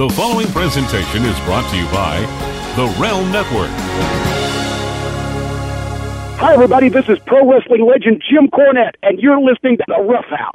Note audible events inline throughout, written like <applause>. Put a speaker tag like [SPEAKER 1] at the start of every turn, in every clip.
[SPEAKER 1] The following presentation is brought to you by the Realm Network.
[SPEAKER 2] Hi, everybody. This is pro wrestling legend Jim Cornette, and you're listening to The Rough House.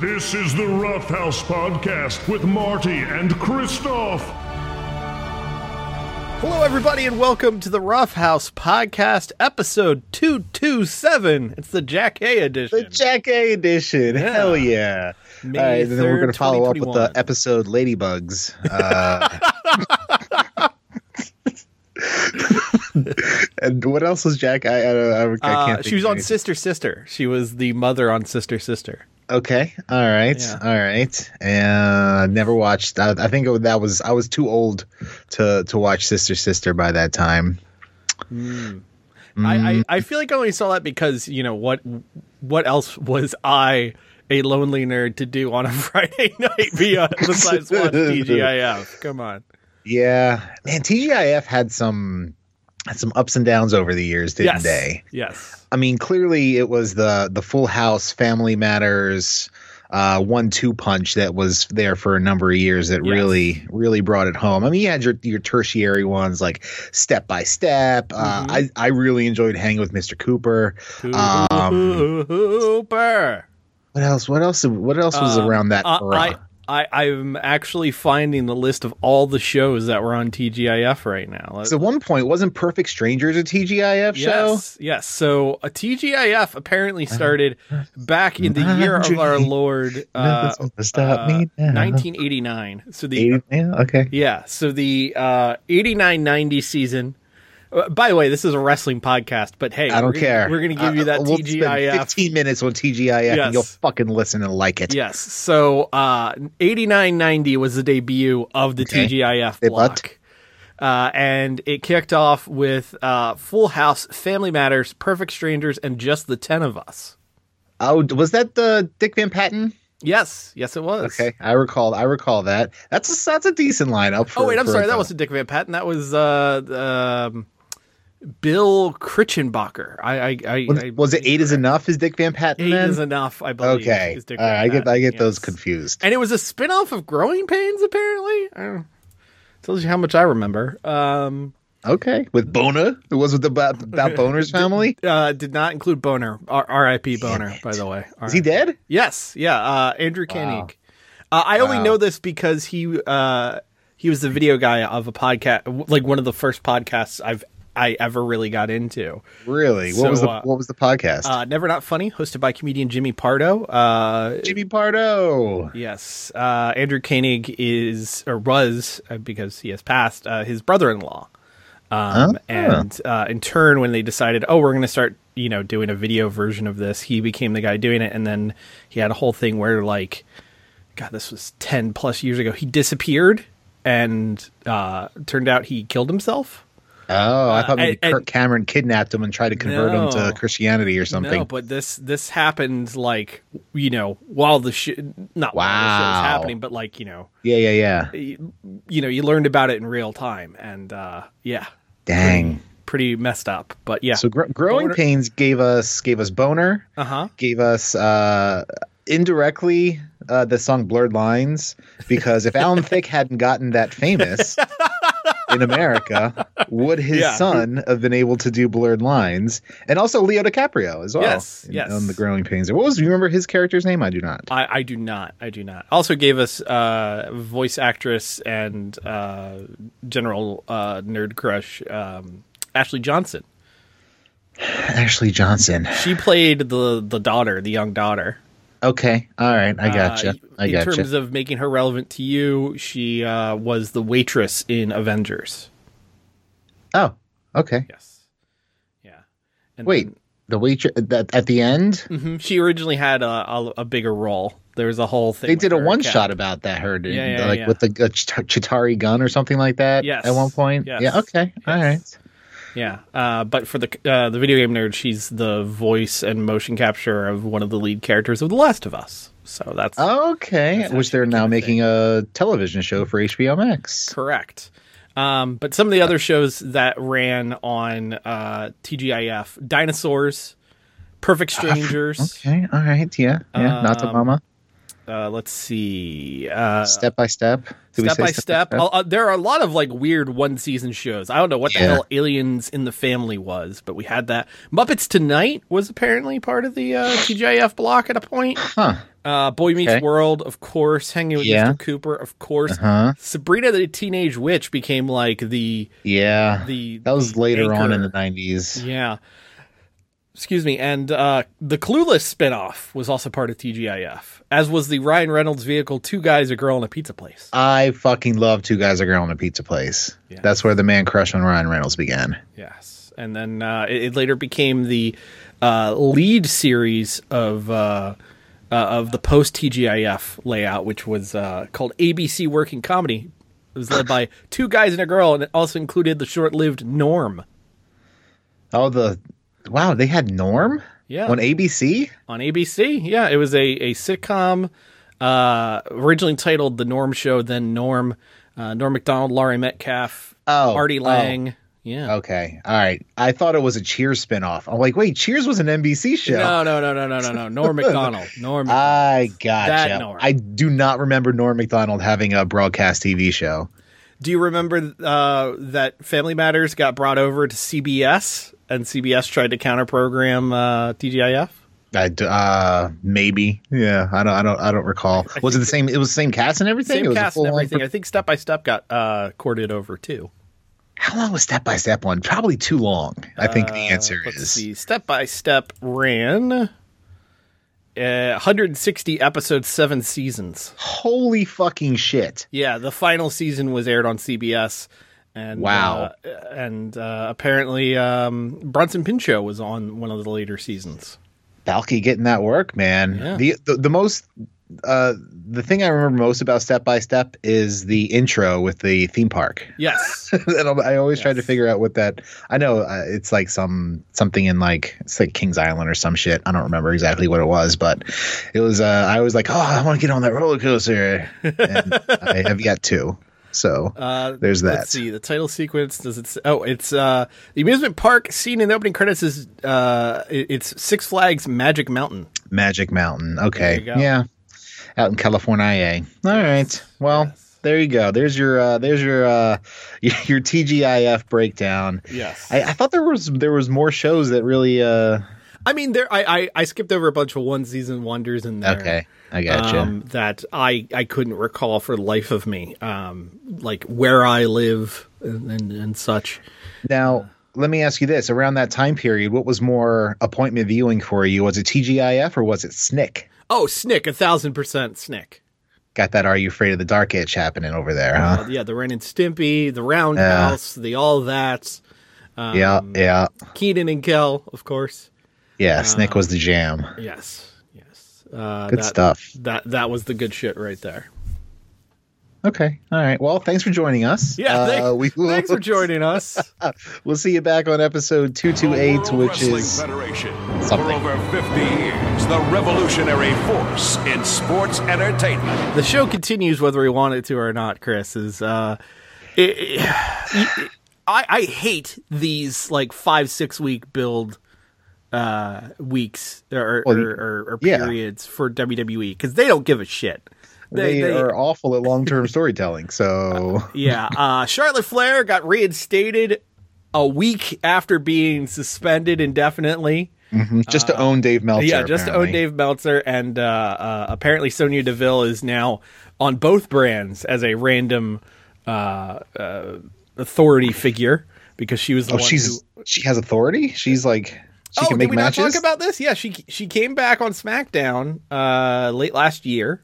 [SPEAKER 3] This is the Rough House Podcast with Marty and Christoph.
[SPEAKER 4] Hello, everybody, and welcome to the Rough House Podcast, episode 227. It's the Jack A edition.
[SPEAKER 5] The Jack A edition.
[SPEAKER 4] Yeah.
[SPEAKER 5] Hell yeah.
[SPEAKER 4] May
[SPEAKER 5] All right, and then we're going to follow up with the episode Ladybugs. Uh, <laughs> and what else was Jack? I, I, I, I can't
[SPEAKER 4] Uh,
[SPEAKER 5] think
[SPEAKER 4] she was
[SPEAKER 5] of
[SPEAKER 4] on
[SPEAKER 5] anything.
[SPEAKER 4] Sister Sister. She was the mother on Sister Sister.
[SPEAKER 5] Okay. All right.
[SPEAKER 4] Yeah.
[SPEAKER 5] All right. And never watched. I, I think it, that was I was too old to to watch Sister Sister by that time.
[SPEAKER 4] I,
[SPEAKER 5] Mm.
[SPEAKER 4] I, I feel like I only saw that because, you know, what what else was I, a lonely nerd, to do on a <laughs> Friday night beyond, besides watch TGIF? Come on.
[SPEAKER 5] Yeah, man. TGIF had some some ups and downs over the years, didn't
[SPEAKER 4] yes.
[SPEAKER 5] they?
[SPEAKER 4] Yes.
[SPEAKER 5] I mean, clearly it was the the Full House, Family Matters, uh, one two punch that was there for a number of years that
[SPEAKER 4] Yes.
[SPEAKER 5] really really brought it home. I mean, you had your your tertiary ones like Step by Step. Uh,
[SPEAKER 4] Mm-hmm.
[SPEAKER 5] I I really enjoyed hanging with Mr. Cooper. Um,
[SPEAKER 4] Cooper.
[SPEAKER 5] what else? What else? What else was
[SPEAKER 4] Um,
[SPEAKER 5] around that
[SPEAKER 4] uh,
[SPEAKER 5] era?
[SPEAKER 4] I, I, I'm actually finding the list of all the shows that were on TGIF right now.
[SPEAKER 5] so at one point, wasn't Perfect Strangers a TGIF show?
[SPEAKER 4] Yes, yes. So a TGIF apparently started back in the year of our Lord, <laughs> uh,
[SPEAKER 5] stop
[SPEAKER 4] uh,
[SPEAKER 5] me now.
[SPEAKER 4] 1989. So the
[SPEAKER 5] 80 yeah, okay.
[SPEAKER 4] yeah, so the uh, 89-90 season. Uh, By the way, this is a wrestling podcast, but hey,
[SPEAKER 5] I don't
[SPEAKER 4] we're gonna-
[SPEAKER 5] care.
[SPEAKER 4] We're going to give you
[SPEAKER 5] Uh,
[SPEAKER 4] that
[SPEAKER 5] we'll spend
[SPEAKER 4] TGIF
[SPEAKER 5] 15 minutes on TGIF
[SPEAKER 4] Yes.
[SPEAKER 5] and you'll fucking listen and like it.
[SPEAKER 4] Yes. So uh 8990 was the debut of the
[SPEAKER 5] Okay.
[SPEAKER 4] TGIF
[SPEAKER 5] They
[SPEAKER 4] block. Uh, and it kicked off with uh, Full House, Family Matters, Perfect Strangers, and Just the Ten of Us.
[SPEAKER 5] Oh, was that the Dick Van Patten?
[SPEAKER 4] Yes, yes, it was.
[SPEAKER 5] Okay, I recall. I recall that. That's a, that's a decent lineup. For,
[SPEAKER 4] oh wait, I'm sorry, that wasn't Dick Van Patten. That was uh, um, Bill Kirchenbauer. I, I, I,
[SPEAKER 5] Was,
[SPEAKER 4] I
[SPEAKER 5] was it eight is enough? Is Dick Van Patten?
[SPEAKER 4] Eight
[SPEAKER 5] then?
[SPEAKER 4] is enough. I believe.
[SPEAKER 5] Okay,
[SPEAKER 4] is Dick
[SPEAKER 5] All right,
[SPEAKER 4] Van
[SPEAKER 5] I get I get those confused.
[SPEAKER 4] And it was a spin-off of Growing Pains, apparently. I don't, tells you how much I remember. Um,
[SPEAKER 5] Okay, with Bona, it was with the about, <laughs> about Boner's family.
[SPEAKER 4] uh, did not include Boner. R- R.I.P. Boner, by the way.
[SPEAKER 5] Is he dead?
[SPEAKER 4] Yes, yeah. Uh, Andrew Koenig. Uh, I only
[SPEAKER 5] Wow.
[SPEAKER 4] know this because he uh, he was the video guy of a podcast, like one of the first podcasts I've I ever really got into.
[SPEAKER 5] Really? What was the
[SPEAKER 4] uh,
[SPEAKER 5] What was the podcast?
[SPEAKER 4] Uh, Never Not Funny, hosted by comedian Jimmy Pardo. Uh,
[SPEAKER 5] Jimmy Pardo.
[SPEAKER 4] yes, uh, Andrew Koenig is or was uh, because he has passed uh, his brother-in-law. Um,
[SPEAKER 5] Ah.
[SPEAKER 4] and uh, in turn, when they decided, oh, we're going to start, you know, doing a video version of this, he became the guy doing it. And then he had a whole thing where, like, God, this was ten plus years ago. He disappeared, and uh, turned out he killed himself.
[SPEAKER 5] Oh, I thought maybe
[SPEAKER 4] and-
[SPEAKER 5] Kirk Cameron kidnapped him and tried to convert him to Christianity or something.
[SPEAKER 4] No, but this this happened like you know while the sh- not while the show was happening, but like you know
[SPEAKER 5] yeah, yeah, yeah.
[SPEAKER 4] you, you know you learned about it in real time, and uh, yeah,
[SPEAKER 5] Dang.
[SPEAKER 4] pretty messed up. But yeah,
[SPEAKER 5] So gr- growing
[SPEAKER 4] Boner-
[SPEAKER 5] pains gave us gave us boner,
[SPEAKER 4] uh huh.
[SPEAKER 5] gave us uh, indirectly uh, the song "Blurred Lines" because if Alan <laughs> Thicke hadn't gotten that famous in America, would his
[SPEAKER 4] Yeah.
[SPEAKER 5] son have been able to do "Blurred Lines"? And also Leo DiCaprio as well.
[SPEAKER 4] Yes,
[SPEAKER 5] in-
[SPEAKER 4] yes.
[SPEAKER 5] On the growing pains. What was? Do you remember his character's name? I do not.
[SPEAKER 4] I, I do not. I do not. Also gave us uh, voice actress and uh, general uh, nerd crush um, Ashley Johnson. <sighs>
[SPEAKER 5] Ashley Johnson.
[SPEAKER 4] She played the the daughter, the young daughter.
[SPEAKER 5] Okay. All right. I gotcha.
[SPEAKER 4] Uh,
[SPEAKER 5] I
[SPEAKER 4] in terms of making her relevant to you, she uh, was the waitress in Avengers.
[SPEAKER 5] oh. Okay.
[SPEAKER 4] Yes. Yeah. And
[SPEAKER 5] Wait.
[SPEAKER 4] then-
[SPEAKER 5] The waitress that at the end
[SPEAKER 4] Mhm. She originally had a, a, a bigger role. There was a whole thing.
[SPEAKER 5] they did a one shot about that. Her
[SPEAKER 4] Yeah, yeah,
[SPEAKER 5] like
[SPEAKER 4] yeah.
[SPEAKER 5] with the uh, Chitauri gun or something like that.
[SPEAKER 4] Yes.
[SPEAKER 5] At one point.
[SPEAKER 4] Yes.
[SPEAKER 5] Yeah. Okay. All right.
[SPEAKER 4] Yeah, uh, but for the uh, the video game nerd, she's the voice and motion capture of one of the lead characters of The Last of Us. So that's
[SPEAKER 5] Okay.
[SPEAKER 4] That's
[SPEAKER 5] Which they're now making a television show for HBO Max.
[SPEAKER 4] correct. Um, but some of the other shows that ran on uh, TGIF: Dinosaurs, Perfect Strangers.
[SPEAKER 5] Okay. All right. Yeah. Yeah. Not to
[SPEAKER 4] Um,
[SPEAKER 5] mama.
[SPEAKER 4] Uh, let's see. Uh,
[SPEAKER 5] Step by step. Did
[SPEAKER 4] step by step. Uh, uh, there are a lot of like weird one season shows. I don't know what the hell Aliens in the Family was, but we had that. Muppets Tonight was apparently part of the uh, TGIF block at a point.
[SPEAKER 5] Huh.
[SPEAKER 4] Uh, Boy Meets
[SPEAKER 5] Okay.
[SPEAKER 4] World, of course. Hanging with
[SPEAKER 5] Yeah.
[SPEAKER 4] Mr. Cooper, of course.
[SPEAKER 5] Huh.
[SPEAKER 4] Sabrina the Teenage Witch became like the
[SPEAKER 5] Yeah.
[SPEAKER 4] the
[SPEAKER 5] that was later on in the nineties.
[SPEAKER 4] yeah. Excuse me, and uh, the Clueless spinoff was also part of TGIF, as was the Ryan Reynolds vehicle Two Guys, a Girl, and a Pizza Place.
[SPEAKER 5] I fucking love Two Guys a Girl in a Pizza Place.
[SPEAKER 4] Yeah.
[SPEAKER 5] That's where the man crush on Ryan Reynolds began.
[SPEAKER 4] Yes, and then uh, it, it later became the uh, lead series of uh, uh, of the post TGIF layout, which was uh, called ABC Working Comedy. It was led by <laughs> two guys and a girl, and it also included the short-lived Norm
[SPEAKER 5] Oh, the wow! They had Norm.
[SPEAKER 4] Yeah.
[SPEAKER 5] On ABC.
[SPEAKER 4] on ABC. Yeah, it was a a sitcom uh, originally titled The Norm Show, then Norm. Uh, Norm Macdonald, Laurie Metcalf,
[SPEAKER 5] Oh,
[SPEAKER 4] Artie
[SPEAKER 5] oh.
[SPEAKER 4] Lange. Yeah.
[SPEAKER 5] Okay. All right. I thought it was a Cheers spinoff. I'm like, wait, Cheers was an NBC show.
[SPEAKER 4] No, no, no, no, no, no, no. Norm <laughs> Macdonald. Norm. Macdonald.
[SPEAKER 5] I gotcha.
[SPEAKER 4] That Norm.
[SPEAKER 5] I do not remember Norm Macdonald having a broadcast TV show.
[SPEAKER 4] Do you remember uh, that Family Matters got brought over to CBS and CBS tried to counter program uh, TGIF?
[SPEAKER 5] I d- uh, maybe. Yeah. I don't. I don't. I don't recall. was it the same? It was the same cast and everything.
[SPEAKER 4] Same
[SPEAKER 5] it was
[SPEAKER 4] cast and everything.
[SPEAKER 5] pro-
[SPEAKER 4] I think Step by Step got uh, corded over too.
[SPEAKER 5] How long was Step by Step one? Probably too long. I think the answer
[SPEAKER 4] Uh, Let's
[SPEAKER 5] is.
[SPEAKER 4] see. Step by Step ran uh, 160 episodes, seven seasons.
[SPEAKER 5] Holy fucking shit!
[SPEAKER 4] Yeah, the final season was aired on CBS. And,
[SPEAKER 5] Wow.
[SPEAKER 4] uh, and uh, apparently, um, Bronson Pinchot was on one of the later seasons.
[SPEAKER 5] Balky getting that work, man.
[SPEAKER 4] Yeah.
[SPEAKER 5] The, the the most uh the thing I remember most about Step by Step is the intro with the theme park. <laughs>
[SPEAKER 4] Yes.
[SPEAKER 5] and I always tried to figure out what that. I know uh, it's like some something in like it's like Kings Island or some shit. I don't remember exactly what it was, but it was. Uh, I was like, oh, I want to get on that roller coaster, and <laughs> I have yet to. So
[SPEAKER 4] Uh,
[SPEAKER 5] there's that.
[SPEAKER 4] Let's see the title sequence. Does it? s- Oh, it's uh, the amusement park scene in the opening credits is uh, it's Six Flags Magic Mountain.
[SPEAKER 5] Magic Mountain. Okay,
[SPEAKER 4] There you go.
[SPEAKER 5] yeah, out in California. All right. Well,
[SPEAKER 4] Yes.
[SPEAKER 5] there you go. There's your uh, there's your uh, <laughs> your TGIF breakdown.
[SPEAKER 4] Yes.
[SPEAKER 5] I, I thought there was there was more shows that really. Uh,
[SPEAKER 4] I mean, there. I, I I skipped over a bunch of one season wonders in there.
[SPEAKER 5] okay, I gotcha.
[SPEAKER 4] Um, that I I couldn't recall for the life of me. Um, like where I live and and, and such.
[SPEAKER 5] Now, let me ask you this: around that time period, what was more appointment viewing for you? Was it TGIF or was it SNICK?
[SPEAKER 4] Oh, Snick, a thousand percent Snick.
[SPEAKER 5] Got that? Are you afraid of the dark itch happening over there? Huh?
[SPEAKER 4] Uh, yeah, the Ren and Stimpy, the Roundhouse, the All That,
[SPEAKER 5] yeah, yeah,
[SPEAKER 4] Keenan and Kel, of course.
[SPEAKER 5] yeah. SNICK was the jam.
[SPEAKER 4] Yes, yes. Uh,
[SPEAKER 5] Good
[SPEAKER 4] that,
[SPEAKER 5] stuff.
[SPEAKER 4] That that was the good shit right there.
[SPEAKER 5] Okay, all right. Well, thanks for joining us.
[SPEAKER 4] Yeah,
[SPEAKER 5] Uh, we will,
[SPEAKER 4] thanks for joining us. <laughs>
[SPEAKER 5] We'll see you back on episode two two eight,
[SPEAKER 1] World
[SPEAKER 5] which
[SPEAKER 1] Wrestling
[SPEAKER 5] is
[SPEAKER 1] Federation.
[SPEAKER 5] something.
[SPEAKER 1] For over 50 years, the revolutionary force in sports entertainment.
[SPEAKER 4] the show continues whether we want it to or not. Chris is. Uh, it, it- <sighs> I I hate these like five six week build uh weeks or
[SPEAKER 5] Well,
[SPEAKER 4] or, or, or
[SPEAKER 5] yeah.
[SPEAKER 4] periods for WWE because they don't give a shit.
[SPEAKER 5] They, are awful at long term <laughs> storytelling. So
[SPEAKER 4] Yeah, uh, Charlotte Flair got reinstated a week after being suspended indefinitely.
[SPEAKER 5] just to own Dave Meltzer.
[SPEAKER 4] yeah, just to own. Dave Meltzer, and uh, uh, apparently Sonya Deville is now on both brands as a random uh, uh, authority figure because she was the
[SPEAKER 5] Oh,
[SPEAKER 4] one
[SPEAKER 5] she's
[SPEAKER 4] who.
[SPEAKER 5] she has authority. She's like she
[SPEAKER 4] oh,
[SPEAKER 5] can
[SPEAKER 4] did
[SPEAKER 5] make
[SPEAKER 4] we
[SPEAKER 5] matches.
[SPEAKER 4] not talk about this? Yeah, she she came back on SmackDown uh, late last year.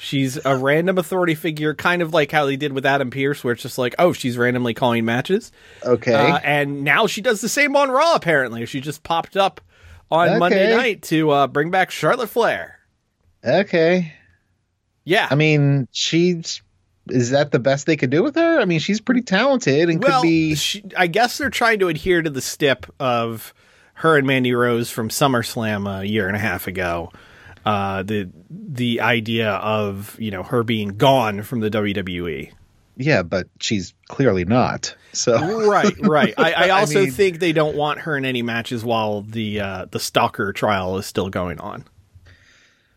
[SPEAKER 4] She's a random authority figure, kind of like how they did with Adam Pearce, where it's just like, oh, she's randomly calling matches.
[SPEAKER 5] okay.
[SPEAKER 4] Uh, and now she does the same on Raw. Apparently, she just popped up on Monday night to uh, bring back Charlotte Flair.
[SPEAKER 5] Okay.
[SPEAKER 4] Yeah.
[SPEAKER 5] I mean, she's is that the best they could do with her? I mean, she's pretty talented and
[SPEAKER 4] well,
[SPEAKER 5] could be.
[SPEAKER 4] she, I guess they're trying to adhere to the stip of her and Mandy Rose from SummerSlam a year and a half ago. Uh, the the idea of you know her being gone from the WWE.
[SPEAKER 5] Yeah, but she's clearly not. So
[SPEAKER 4] Right, right. I, I <laughs>
[SPEAKER 5] I
[SPEAKER 4] also
[SPEAKER 5] mean-
[SPEAKER 4] think they don't want her in any matches while the uh, the stalker trial is still going on.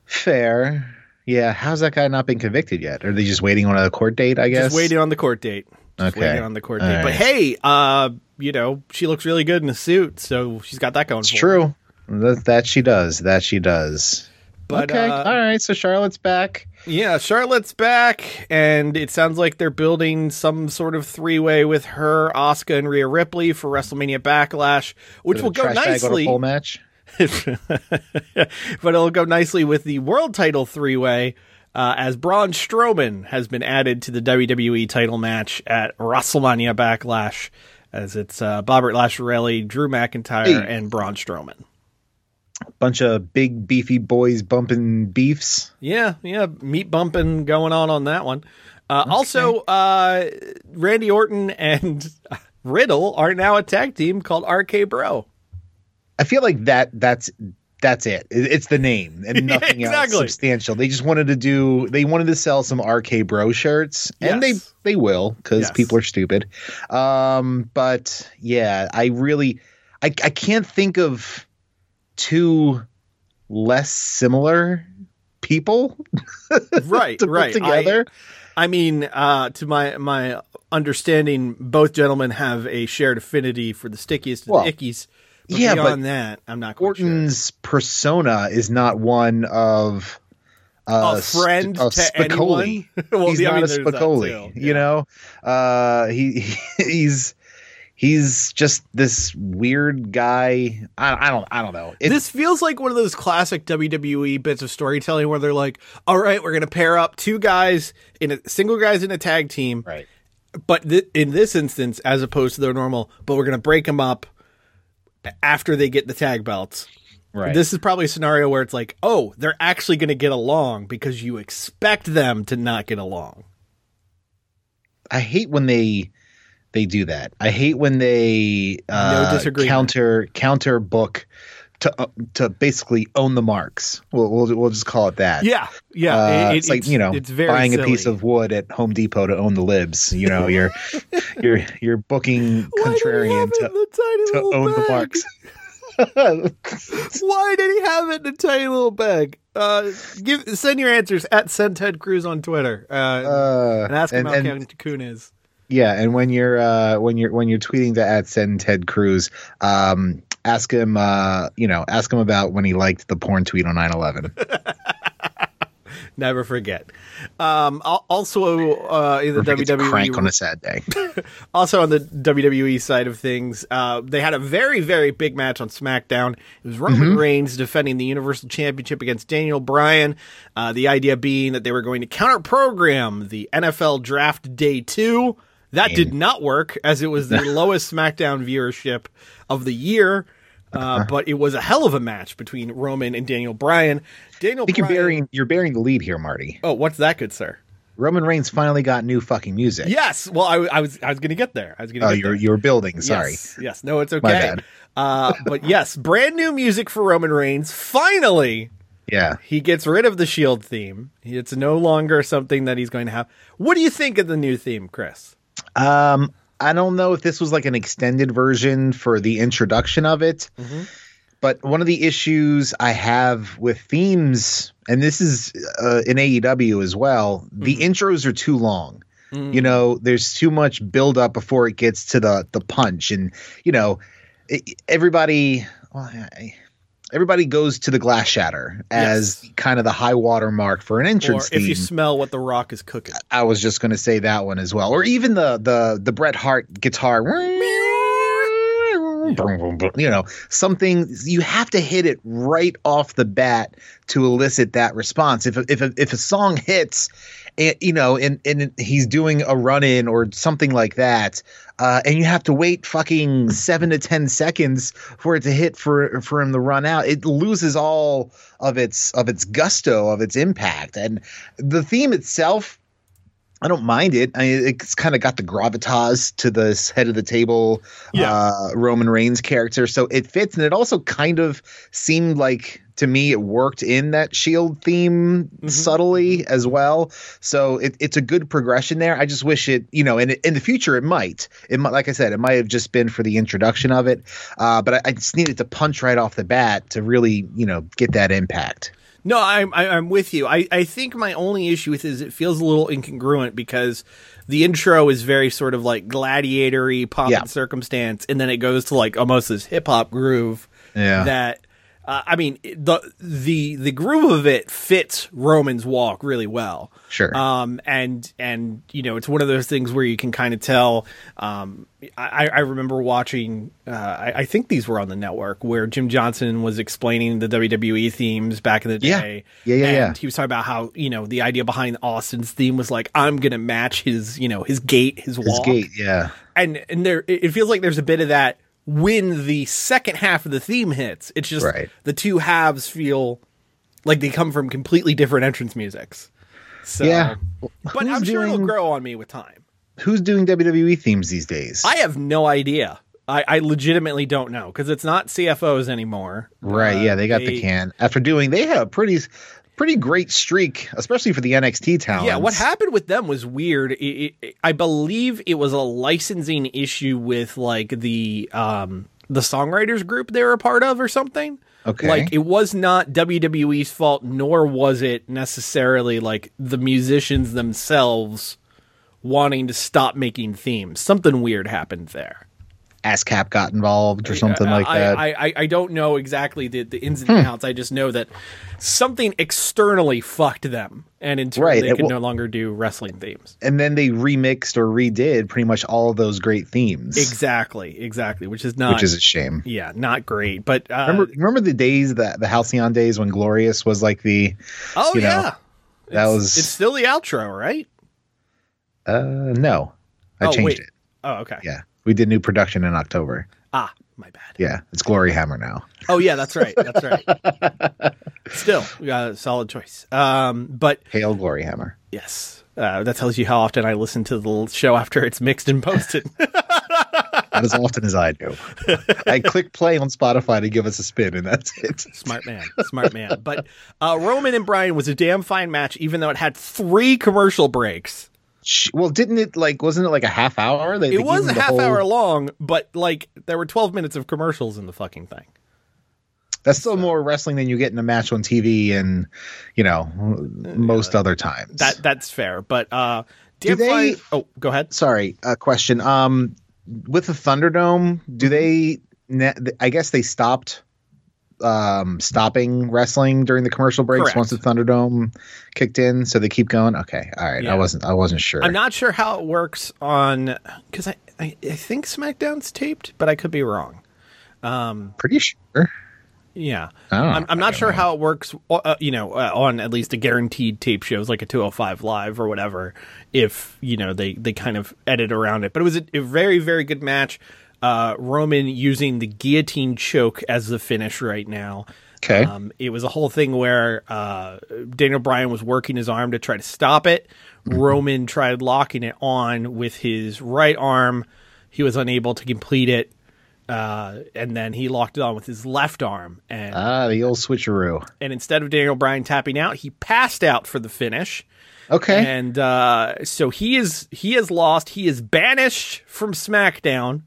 [SPEAKER 5] fair. Yeah, how's that guy not been convicted yet? Are they just waiting on a court date? I guess.
[SPEAKER 4] Just waiting on the court date. Just
[SPEAKER 5] Okay.
[SPEAKER 4] waiting on the court
[SPEAKER 5] All
[SPEAKER 4] date. But hey, uh, you know, she looks really good in a suit, so she's got that going
[SPEAKER 5] It's
[SPEAKER 4] for her.
[SPEAKER 5] true. That, that she does. That she does.
[SPEAKER 4] But,
[SPEAKER 5] okay.
[SPEAKER 4] uh,
[SPEAKER 5] All right. So Charlotte's back.
[SPEAKER 4] Yeah, Charlotte's back, and it sounds like they're building some sort of three way with her, Asuka, and Rhea Ripley for WrestleMania Backlash, which will go
[SPEAKER 5] Trash bag on a
[SPEAKER 4] nicely.
[SPEAKER 5] pole match. <laughs>
[SPEAKER 4] but it'll go nicely with the world title three way. Uh, as Braun Strowman has been added to the WWE title match at WrestleMania Backlash, as it's uh, Bobbert Lashley, Drew McIntyre,
[SPEAKER 5] Hey.
[SPEAKER 4] and Braun Strowman.
[SPEAKER 5] Bunch of big beefy boys bumping beefs.
[SPEAKER 4] Yeah, yeah, meat bumping going on on that one. Uh, Also, uh, Randy Orton and <laughs> Riddle are now a tag team called RK Bro.
[SPEAKER 5] I feel like that. That's that's it. It- It's the name and <laughs> nothing
[SPEAKER 4] exactly.
[SPEAKER 5] else substantial. They just wanted to do. They wanted to sell some RK Bro shirts, and they they will because
[SPEAKER 4] Yes.
[SPEAKER 5] people are stupid. Um, but yeah, I really, I I can't think of two less similar people <laughs>
[SPEAKER 4] Right,
[SPEAKER 5] to
[SPEAKER 4] right.
[SPEAKER 5] together.
[SPEAKER 4] I, I mean, uh, to my my understanding, both gentlemen have a shared affinity for the stickiest of
[SPEAKER 5] Well,
[SPEAKER 4] the ickies. But
[SPEAKER 5] yeah, but
[SPEAKER 4] beyond that, I'm not quite sure.
[SPEAKER 5] Orton's persona is not one of uh,
[SPEAKER 4] A friend
[SPEAKER 5] st-
[SPEAKER 4] to
[SPEAKER 5] Spicoli.
[SPEAKER 4] anyone? <laughs> Well,
[SPEAKER 5] he's
[SPEAKER 4] yeah, I
[SPEAKER 5] not
[SPEAKER 4] mean,
[SPEAKER 5] a Spicoli.
[SPEAKER 4] too.
[SPEAKER 5] You know, uh, he <laughs> he's he's just this weird guy. I, I don't I don't know. It,
[SPEAKER 4] this feels like one of those classic WWE bits of storytelling where they're like, "All right, we're going to pair up two guys in a single guys in a tag team,
[SPEAKER 5] right.
[SPEAKER 4] but th- in this instance, as opposed to their normal, but we're going to break them up after they get the tag belts."
[SPEAKER 5] Right.
[SPEAKER 4] This is probably a scenario where it's like, "Oh, they're actually going to get along because you expect them to not get along."
[SPEAKER 5] I hate when they they do that. I hate when they uh,
[SPEAKER 4] disagreement.
[SPEAKER 5] counter counter book to uh, to basically own the marks. We'll we'll, we'll just call it that.
[SPEAKER 4] Yeah, yeah.
[SPEAKER 5] Uh,
[SPEAKER 4] it-
[SPEAKER 5] it's like you know
[SPEAKER 4] it's very
[SPEAKER 5] buying a piece of wood at Home Depot to own the libs. You know, you're <laughs> you're you're booking
[SPEAKER 4] Why did he
[SPEAKER 5] contrarian to, to own the marks.
[SPEAKER 4] Why did he have it in a tiny little bag? Uh, give send your answers at send Ted Cruz on Twitter uh,
[SPEAKER 5] Uh,
[SPEAKER 4] and ask him
[SPEAKER 5] and-
[SPEAKER 4] how
[SPEAKER 5] and-
[SPEAKER 4] Kevin Cocoon is.
[SPEAKER 5] Yeah, and when you're uh, when you're when you're tweeting to at send Ted Cruz, um, ask him uh, you know ask him about when he liked the porn tweet on 9-11. <laughs>
[SPEAKER 4] Never forget. Um, also, uh, in the
[SPEAKER 5] Or if he gets
[SPEAKER 4] WWE,
[SPEAKER 5] crank on a sad day. <laughs>
[SPEAKER 4] also on the WWE side of things, uh, they had a very, very big match on SmackDown. It was Roman
[SPEAKER 5] Mm-hmm.
[SPEAKER 4] Reigns defending the Universal Championship against Daniel Bryan. Uh, the idea being that they were going to counter program the NFL Draft Day 2. That did not work, as it was the <laughs> lowest SmackDown viewership of the year.
[SPEAKER 5] Uh-huh.
[SPEAKER 4] Uh, but it was a hell of a match between Roman and Daniel Bryan. Daniel
[SPEAKER 5] I think you're bearing you're bearing the lead here, Marty.
[SPEAKER 4] oh, what's that, good sir?
[SPEAKER 5] Roman Reigns finally got new fucking music.
[SPEAKER 4] Yes. Well, I, I was I was going to get there. I was going to.
[SPEAKER 5] Oh, you're
[SPEAKER 4] there.
[SPEAKER 5] you're building. Sorry.
[SPEAKER 4] Yes, yes. No, it's okay.
[SPEAKER 5] My bad.
[SPEAKER 4] Uh, but yes, brand new music for Roman Reigns. Finally,
[SPEAKER 5] Yeah.
[SPEAKER 4] he gets rid of the Shield theme. It's no longer something that he's going to have. What do you think of the new theme, Chris?
[SPEAKER 5] Um, I don't know if this was like an extended version for the introduction of it,
[SPEAKER 4] Mm-hmm.
[SPEAKER 5] but one of the issues I have with themes, and this is uh, in AEW as well, the
[SPEAKER 4] Mm-hmm.
[SPEAKER 5] intros are too long. You know, there's too much build up before it gets to the the punch, and you know, it, everybody. Well, I, Everybody goes to the glass shatter as
[SPEAKER 4] Yes.
[SPEAKER 5] kind of the high water mark for an entrance.
[SPEAKER 4] Or if you smell what the Rock is cooking.
[SPEAKER 5] I was just going to say that one as well, or even the the the Bret Hart guitar. You know, something you have to hit it right off the bat to elicit that response. If a, if if a song hits, and you know, and and he's doing a run in or something like that, uh, and you have to wait fucking seven to ten seconds for it to hit for for him to run out, it loses all of its of its gusto of its impact. And the theme itself I don't mind it. I mean, it's kind of got the gravitas to this head of the table
[SPEAKER 4] Yeah.
[SPEAKER 5] uh, Roman Reigns character, so it fits, and it also kind of seemed like to me it worked in that Shield theme subtly as well. So it, it's a good progression there. I just wish it, you know, in in the future it might. It might, like I said, it might have just been for the introduction of it, uh, but I, I just needed to punch right off the bat to really, you know, get that impact.
[SPEAKER 4] No, I'm I- I'm with you. I, I think my only issue with it is it feels a little incongruent because the intro is very sort of like gladiatory pop
[SPEAKER 5] Yeah.
[SPEAKER 4] and circumstance, and then it goes to like almost this hip hop groove.
[SPEAKER 5] Yeah.
[SPEAKER 4] That uh, I mean the the the groove of it fits Roman's walk really well.
[SPEAKER 5] Sure.
[SPEAKER 4] Um, and and you know it's one of those things where you can kind of tell. Um, I, I remember watching. Uh, I, I think these were on the network where Jim Johnston was explaining the WWE themes back in the day.
[SPEAKER 5] Yeah, yeah,
[SPEAKER 4] and
[SPEAKER 5] yeah.
[SPEAKER 4] He was talking about how you know the idea behind Austin's theme was like I'm gonna match his you know his gait, his,
[SPEAKER 5] His
[SPEAKER 4] walk,
[SPEAKER 5] gate, yeah.
[SPEAKER 4] and and there it feels like there's a bit of that when the second half of the theme hits. It's just
[SPEAKER 5] Right.
[SPEAKER 4] the two halves feel like they come from completely different entrance musics. So,
[SPEAKER 5] Yeah.
[SPEAKER 4] but
[SPEAKER 5] Who's
[SPEAKER 4] I'm sure it'll grow on me with time.
[SPEAKER 5] Who's doing WWE themes these days?
[SPEAKER 4] I have no idea. I, I legitimately don't know because it's not CFOs anymore.
[SPEAKER 5] Right.
[SPEAKER 4] Uh,
[SPEAKER 5] yeah, they got the can. After doing, they have a pretty, pretty great streak, especially for the NXT talent.
[SPEAKER 4] Yeah, what happened with them was weird. It, it, I believe it was a licensing issue with like the um the songwriters group they were a part of or something.
[SPEAKER 5] Okay.
[SPEAKER 4] Like it was not WWE's fault, nor was it necessarily like the musicians themselves wanting to stop making themes. Something weird happened there.
[SPEAKER 5] ASCAP got involved or something like
[SPEAKER 4] I,
[SPEAKER 5] that.
[SPEAKER 4] I, I, I don't know exactly the, the ins and
[SPEAKER 5] Hmm.
[SPEAKER 4] outs. I just know that something externally fucked them, and in turn
[SPEAKER 5] Right,
[SPEAKER 4] they could
[SPEAKER 5] will-
[SPEAKER 4] no longer do wrestling themes.
[SPEAKER 5] and then they remixed or redid pretty much all of those great themes,
[SPEAKER 4] Exactly, exactly. Which is not,
[SPEAKER 5] which is a shame.
[SPEAKER 4] yeah, not great. But uh,
[SPEAKER 5] Remember, remember the days that the Halcyon days when Glorious was like the
[SPEAKER 4] oh
[SPEAKER 5] you know,
[SPEAKER 4] yeah,
[SPEAKER 5] that
[SPEAKER 4] It's-
[SPEAKER 5] was
[SPEAKER 4] it's still the outro, right?
[SPEAKER 5] uh no, I
[SPEAKER 4] oh,
[SPEAKER 5] changed
[SPEAKER 4] wait.
[SPEAKER 5] it.
[SPEAKER 4] Oh, okay.
[SPEAKER 5] Yeah, we did new production in October.
[SPEAKER 4] Ah, my bad.
[SPEAKER 5] Yeah, it's Glory Hammer now.
[SPEAKER 4] Oh yeah, that's right. That's right. <laughs> Still, we got a solid choice. Um, but
[SPEAKER 5] Hail Glory Hammer.
[SPEAKER 4] yes, uh, that tells you how often I listen to the show after it's mixed and posted. <laughs> <laughs>
[SPEAKER 5] Not as often as I do. I click play on Spotify to give us a spin, and that's it.
[SPEAKER 4] Smart man, smart man. But uh, Roman and Bryan was a damn fine match, even though it had three commercial breaks.
[SPEAKER 5] Well, didn't it like? Wasn't it like a half hour? They,
[SPEAKER 4] It was a half
[SPEAKER 5] whole-
[SPEAKER 4] hour long, but like there were twelve minutes of commercials in the fucking thing.
[SPEAKER 5] That's still more wrestling than you get in a match on TV, and you know most other times.
[SPEAKER 4] That that's fair, but uh,
[SPEAKER 5] Do they-
[SPEAKER 4] fine. Oh, go ahead.
[SPEAKER 5] sorry, a question. Um, with the Thunderdome, do
[SPEAKER 4] Mm-hmm.
[SPEAKER 5] they? I guess they stopped um stopping wrestling during the commercial breaks
[SPEAKER 4] Correct.
[SPEAKER 5] once the Thunderdome kicked in, so they keep going. Okay, all right.
[SPEAKER 4] Yeah.
[SPEAKER 5] I wasn't. I wasn't sure.
[SPEAKER 4] I'm not sure how it works on because I, I I think SmackDown's taped, but I could be wrong.
[SPEAKER 5] Um, pretty sure.
[SPEAKER 4] Yeah, I'm, I'm not sure
[SPEAKER 5] know.
[SPEAKER 4] how it works. Uh, you know, uh, on at least a guaranteed tape shows like a 205 live or whatever. If you know they they kind of edit around it, but it was a, a very very good match. Uh, Roman using the guillotine choke as the finish right now.
[SPEAKER 5] Okay.
[SPEAKER 4] Um, it was a whole thing where uh, Daniel Bryan was working his arm to try to stop it. Roman tried locking it on with his right arm. He was unable to complete it. Uh, and then he locked it on with his left arm. And,
[SPEAKER 5] Ah, the old switcheroo.
[SPEAKER 4] and instead of Daniel Bryan tapping out, he passed out for the finish.
[SPEAKER 5] Okay.
[SPEAKER 4] And uh, so he is he is lost. He is banished from SmackDown.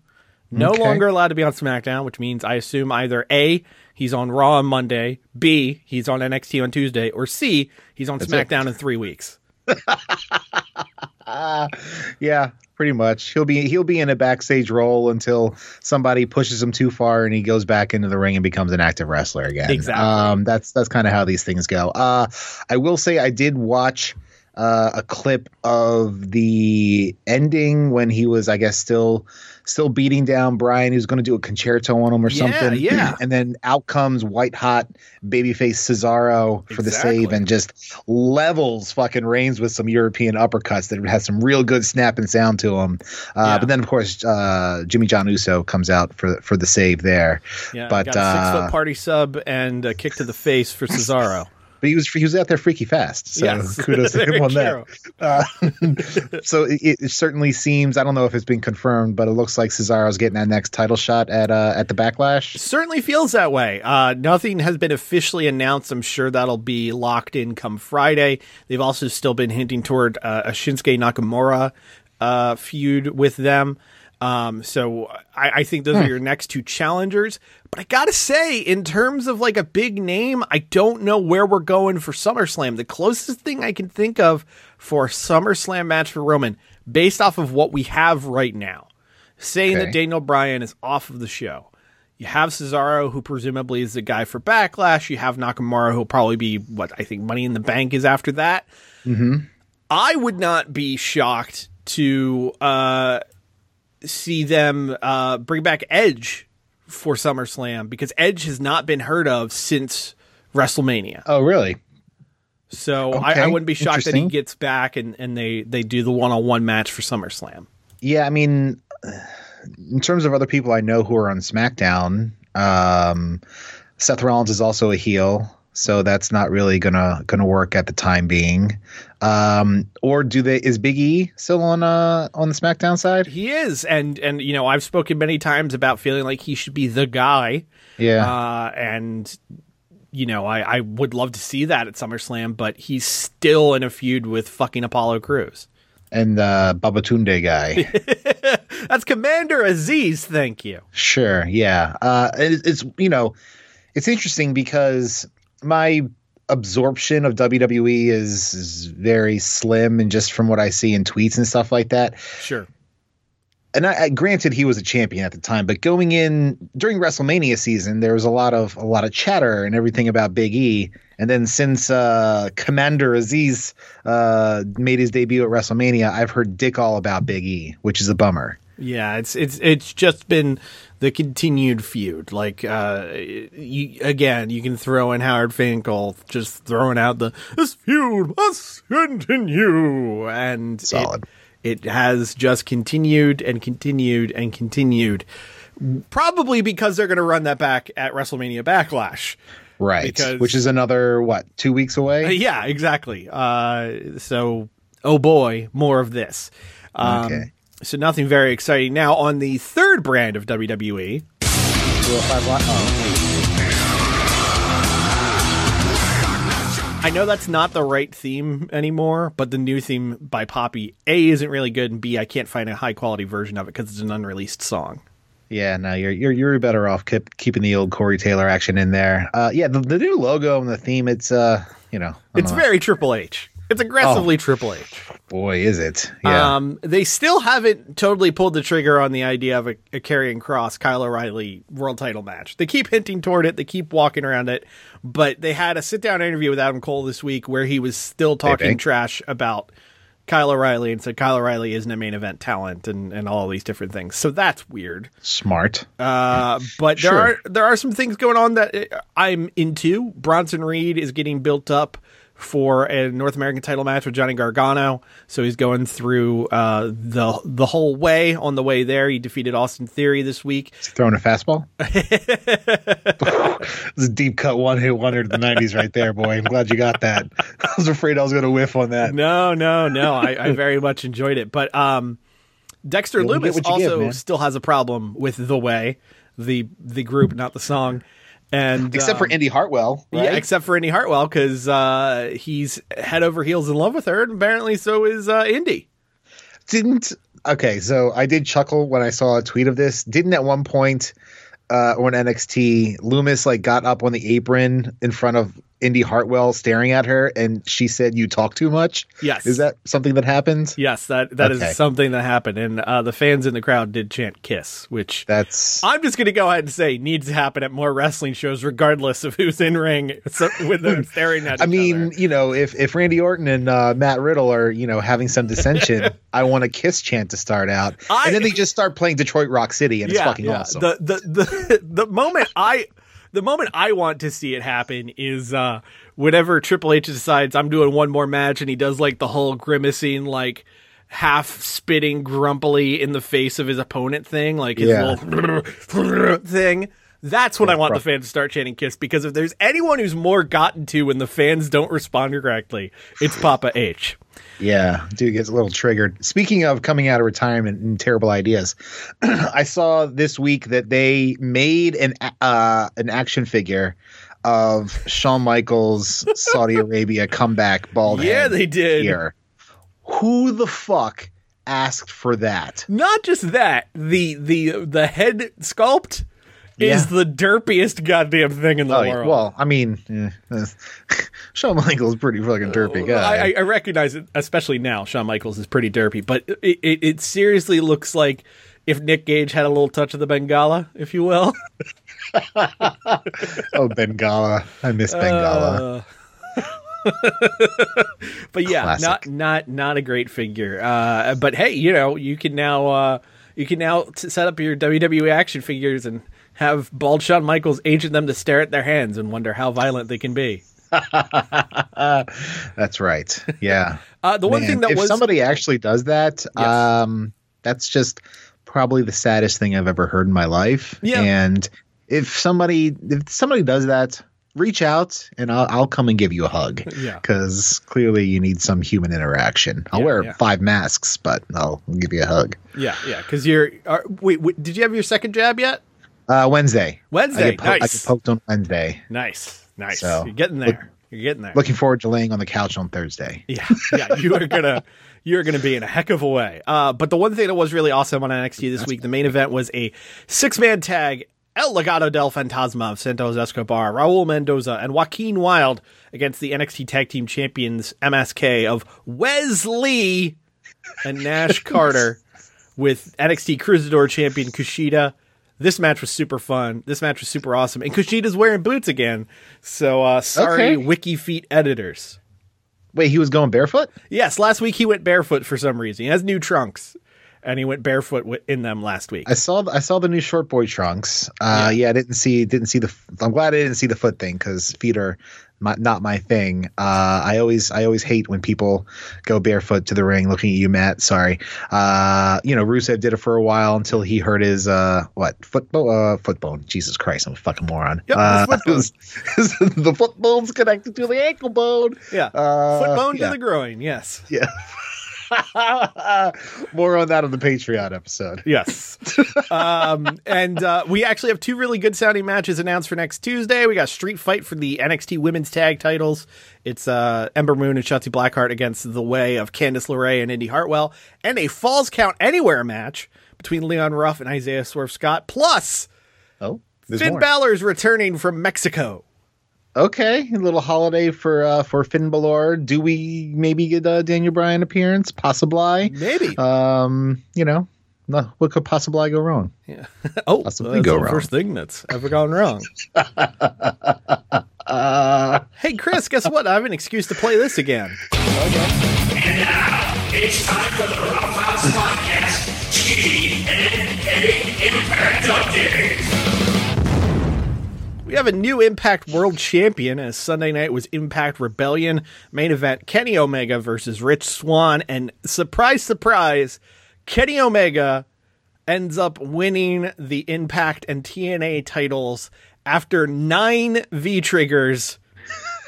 [SPEAKER 4] No
[SPEAKER 5] Okay.
[SPEAKER 4] longer allowed to be on SmackDown, which means I assume either A, he's on Raw on Monday, B, he's on NXT on Tuesday, or C, he's on
[SPEAKER 5] it.
[SPEAKER 4] SmackDown in three weeks. <laughs>
[SPEAKER 5] Yeah, pretty much. He'll be he'll be in a backstage role until somebody pushes him too far and he goes back into the ring and becomes an active wrestler again.
[SPEAKER 4] Exactly.
[SPEAKER 5] Um, that's that's kind of how these things go. Uh, I will say I did watch uh, a clip of the ending when he was, I guess, still still beating down Brian. He was going to do a Con-Chair-To on him or
[SPEAKER 4] Yeah,
[SPEAKER 5] something.
[SPEAKER 4] yeah.
[SPEAKER 5] and then out comes white hot babyface Cesaro for the save and just levels fucking Reigns with some European uppercuts that has some real good snap and sound to them. Uh,
[SPEAKER 4] Yeah.
[SPEAKER 5] But then, of course, uh, Jimmy John Uso comes out for for the save there.
[SPEAKER 4] Yeah,
[SPEAKER 5] but
[SPEAKER 4] six
[SPEAKER 5] uh,
[SPEAKER 4] foot party sub and a kick to the face for <laughs> Cesaro.
[SPEAKER 5] But he was he was out there freaky fast. So
[SPEAKER 4] Yes. <laughs>
[SPEAKER 5] kudos to <laughs> him on that. Uh, <laughs> so it, it certainly seems I don't know if it's been confirmed, but it looks like Cesaro's getting that next title shot at uh, at the Backlash.
[SPEAKER 4] Certainly feels that way. Uh, nothing has been officially announced. I'm sure that'll be locked in come Friday. They've also still been hinting toward uh, a Shinsuke Nakamura uh, feud with them. Um, so I, I think those are your next two challengers. But I gotta say, in terms of like a big name, I don't know where we're going for SummerSlam. The closest thing I can think of for a SummerSlam match for Roman, based off of what we have right now, saying
[SPEAKER 5] Okay.
[SPEAKER 4] that Daniel Bryan is off of the show. You have Cesaro, who presumably is the guy for Backlash. You have Nakamura, who'll probably be what I think Money in the Bank is after that. Mm-hmm. I would not be shocked to uh, see them uh, bring back Edge for SummerSlam because Edge has not been heard of since WrestleMania.
[SPEAKER 5] Oh, really?
[SPEAKER 4] So I, I wouldn't be shocked that he gets back and, and they, they do the one on one match for SummerSlam.
[SPEAKER 5] Yeah, I mean, in terms of other people I know who are on SmackDown, um, Seth Rollins is also a heel, so that's not really gonna gonna work at the time being. Um, or do they? Is Big E still on uh on the SmackDown side?
[SPEAKER 4] He is, and and you know I've spoken many times about feeling like he should be the guy,
[SPEAKER 5] Yeah,
[SPEAKER 4] uh, and you know I I would love to see that at SummerSlam, but he's still in a feud with fucking Apollo Crews.
[SPEAKER 5] and uh, Babatunde guy. <laughs>
[SPEAKER 4] That's Commander Azeez, thank you.
[SPEAKER 5] Sure. Yeah. Uh, it, it's you know, it's interesting because my absorption of WWE is, is very slim, and just from what I see in tweets and stuff like that.
[SPEAKER 4] Sure.
[SPEAKER 5] And I, I granted he was a champion at the time, but going in during WrestleMania season, there was a lot of a lot of chatter and everything about Big E. And then since uh, Commander Azeez uh, made his debut at WrestleMania, I've heard dick all about Big E, which is a bummer.
[SPEAKER 4] Yeah, it's it's it's just been the continued feud. Like uh you again, you can throw in Howard Finkel just throwing out the this feud must continue and it-
[SPEAKER 5] Solid.
[SPEAKER 4] It, has just continued and continued and continued. Probably because they're going to run that back at WrestleMania Backlash.
[SPEAKER 5] Right.
[SPEAKER 4] Because-
[SPEAKER 5] which is another what two weeks away.
[SPEAKER 4] Uh, yeah, exactly. Uh, so, oh boy, more of this. Um,
[SPEAKER 5] Okay.
[SPEAKER 4] So nothing very exciting. Now on the third brand of WWE,
[SPEAKER 5] 205 Live-.
[SPEAKER 4] I know that's not the right theme anymore, but the new theme by Poppy A isn't really good, and B I can't find a high quality version of it because it's an unreleased song.
[SPEAKER 5] Yeah, no, you're you're you're better off keep, keeping the old Corey Taylor action in there. Uh, yeah, the, the new logo and the theme, it's uh, you know,
[SPEAKER 4] It's
[SPEAKER 5] know.
[SPEAKER 4] very Triple H. It's aggressively Triple H.
[SPEAKER 5] boy, is it? Yeah,
[SPEAKER 4] Um, they still haven't totally pulled the trigger on the idea of a, a Karrion Kross Kyle O'Reilly world title match. They keep hinting toward it. They keep walking around it, but they had a sit down interview with Adam Cole this week where he was still talking trash about Kyle O'Reilly and said Kyle O'Reilly isn't a main event talent and, and all these different things. So that's weird.
[SPEAKER 5] smart.
[SPEAKER 4] Uh, but there
[SPEAKER 5] Sure.
[SPEAKER 4] are there are some things going on that uh, I'm into. Bronson Reed is getting built up for a North American title match with Johnny Gargano, so he's going through uh, the the whole way. On the way there, he defeated Austin Theory this week.
[SPEAKER 5] He's Throwing a fastball. <laughs> <laughs> it's a deep cut one hit wonder to the '90s right there, boy. I'm glad you got that. <laughs> I was afraid I was going to whiff on that.
[SPEAKER 4] No, no, no. I, I very much enjoyed it, but um, Dexter
[SPEAKER 5] Lumis you give,
[SPEAKER 4] also still has a problem with the way the the group, not the song. And
[SPEAKER 5] Except for
[SPEAKER 4] um,
[SPEAKER 5] Indi Hartwell, right?
[SPEAKER 4] Yeah, except for Indi Hartwell because uh, he's head over heels in love with her, and apparently so is uh, Indi.
[SPEAKER 5] didn't okay so i did chuckle when i saw a tweet of this didn't at one point uh on nxt lumis like got up on the apron in front of Indi Hartwell staring at her, and she said, "You talk too much."
[SPEAKER 4] Yes.
[SPEAKER 5] is that something that happened?
[SPEAKER 4] Yes, that that is
[SPEAKER 5] Okay.
[SPEAKER 4] something that happened, and uh, the fans in the crowd did chant "kiss," which
[SPEAKER 5] That's
[SPEAKER 4] I'm just going to go ahead and say needs to happen at more wrestling shows, regardless of who's in ring so, with them <laughs> staring at.
[SPEAKER 5] I mean,
[SPEAKER 4] other.
[SPEAKER 5] you know, if if Randy Orton and uh, Matt Riddle are, you know, having some dissension, <laughs> I want a kiss chant to start out,
[SPEAKER 4] I-
[SPEAKER 5] and then they just start playing Detroit Rock City, and it's fucking awesome.
[SPEAKER 4] The the the <laughs> the moment I the moment I want to see it happen is uh whenever Triple H decides I'm doing one more match and he does like the whole grimacing like half spitting grumpily in the face of his opponent thing, like his
[SPEAKER 5] Yeah.
[SPEAKER 4] little <laughs> thing. That's when I want the fans to start chanting kiss because if there's anyone who's more gotten to when the fans don't respond correctly, it's Papa H.
[SPEAKER 5] Yeah, dude gets a little triggered. Speaking of coming out of retirement and terrible ideas, <clears throat> I saw this week that they made an uh, an action figure of Shawn Michaels <laughs> Saudi Arabia comeback bald
[SPEAKER 4] Yeah, they did.
[SPEAKER 5] Here. Who the fuck asked for that?
[SPEAKER 4] Not just that, the the the head sculpt
[SPEAKER 5] Yeah.
[SPEAKER 4] is the derpiest goddamn thing in the
[SPEAKER 5] Oh,
[SPEAKER 4] world.
[SPEAKER 5] well, I mean, eh, <laughs> Shawn Michaels is pretty fucking derpy guy.
[SPEAKER 4] I, I- recognize it, especially now. Shawn Michaels is pretty derpy, but it, it, it seriously looks like if Nick Gage had a little touch of the Bengala, if you will. <laughs>
[SPEAKER 5] oh, Bengala, I miss Bengala. <laughs>
[SPEAKER 4] But yeah,
[SPEAKER 5] Classic.
[SPEAKER 4] not not not a great figure. Uh, but hey, you know, you can now uh, you can now t- set up your WWE action figures and have bald Shawn Michaels agent them to stare at their hands and wonder how violent they can be. <laughs>
[SPEAKER 5] That's right. Yeah. <laughs>
[SPEAKER 4] Uh, the one thing that
[SPEAKER 5] if
[SPEAKER 4] was
[SPEAKER 5] somebody actually does that, um, that's just probably the saddest thing I've ever heard in my life.
[SPEAKER 4] Yeah.
[SPEAKER 5] And if somebody if somebody does that, reach out and I'll, I'll come and give you a hug.
[SPEAKER 4] Yeah.
[SPEAKER 5] Because clearly you need some human interaction. I'll
[SPEAKER 4] Yeah,
[SPEAKER 5] wear
[SPEAKER 4] yeah.
[SPEAKER 5] five masks, but I'll give you a hug.
[SPEAKER 4] yeah yeah because you're are, wait, wait did you have your second jab yet?
[SPEAKER 5] Uh, Wednesday.
[SPEAKER 4] Wednesday,
[SPEAKER 5] I get, po- I get poked on Wednesday.
[SPEAKER 4] Nice nice.
[SPEAKER 5] So,
[SPEAKER 4] you're getting there. you're getting there.
[SPEAKER 5] Looking forward to laying on the couch on Thursday.
[SPEAKER 4] Yeah, yeah, you are gonna <laughs> you're gonna be in a heck of a way. Uh, but the one thing that was really awesome on NXT this week, the main event was a six man tag. El Legado del Fantasma of Santos Escobar, Raul Mendoza, and Joaquin Wilde against the NXT Tag Team Champions MSK of Wes Lee and Nash <laughs> Carter with NXT Cruisador Champion Kushida. This match was super fun. This match was super awesome. And Kushida's wearing boots again. So uh, sorry,
[SPEAKER 5] Okay.
[SPEAKER 4] Wiki Feet editors.
[SPEAKER 5] Wait, he was going barefoot?
[SPEAKER 4] Yes, last week he went barefoot for some reason. He has new trunks, and he went barefoot in them last week.
[SPEAKER 5] I saw I saw the new short boy trunks. Uh, yeah. I didn't see didn't see the. I'm glad I didn't see the foot thing because feet are my, not my thing. Uh, I always I always hate when people go barefoot to the ring. Looking at you, Matt. Sorry. Uh, you know, Rusev did it for a while until he hurt his uh what uh foot bone. Jesus Christ, I'm a fucking moron.
[SPEAKER 4] Yep,
[SPEAKER 5] uh,
[SPEAKER 4] foot <laughs> bone.
[SPEAKER 5] the foot bone's connected to the ankle bone.
[SPEAKER 4] yeah,
[SPEAKER 5] Uh,
[SPEAKER 4] foot bone
[SPEAKER 5] yeah.
[SPEAKER 4] to the groin. Yes,
[SPEAKER 5] Yeah. <laughs> <laughs> More on that on the Patreon episode.
[SPEAKER 4] yes. um, and uh, we actually have two really good sounding matches announced for next Tuesday. We got Street Fight for the NXT Women's Tag Titles. It's uh, Ember Moon and Shotzi Blackheart against the Way of Candice LeRae and Indi Hartwell, and a Falls Count Anywhere match between Leon Ruff and Isaiah Swerve Scott. Plus,
[SPEAKER 5] Oh,
[SPEAKER 4] Finn
[SPEAKER 5] more.
[SPEAKER 4] Balor's returning from Mexico.
[SPEAKER 5] Okay, a little holiday for uh, for Finn Balor. Do we maybe get a Daniel Bryan appearance? Possibly.
[SPEAKER 4] Maybe.
[SPEAKER 5] Um, you know, no, what could possibly go wrong?
[SPEAKER 4] Yeah. <laughs> Oh,
[SPEAKER 5] Possibly
[SPEAKER 4] that's
[SPEAKER 5] go
[SPEAKER 4] the
[SPEAKER 5] wrong.
[SPEAKER 4] first thing that's ever gone wrong.
[SPEAKER 5] Uh, <laughs>
[SPEAKER 4] hey, Chris, guess what? I have an excuse to play this again.
[SPEAKER 6] It's time for the Rough House Podcast TNA Impact Update.
[SPEAKER 4] We have a new Impact World Champion as Sunday night was Impact Rebellion. Main event Kenny Omega versus Rich Swann. And surprise, surprise, Kenny Omega ends up winning the Impact and TNA titles after nine V triggers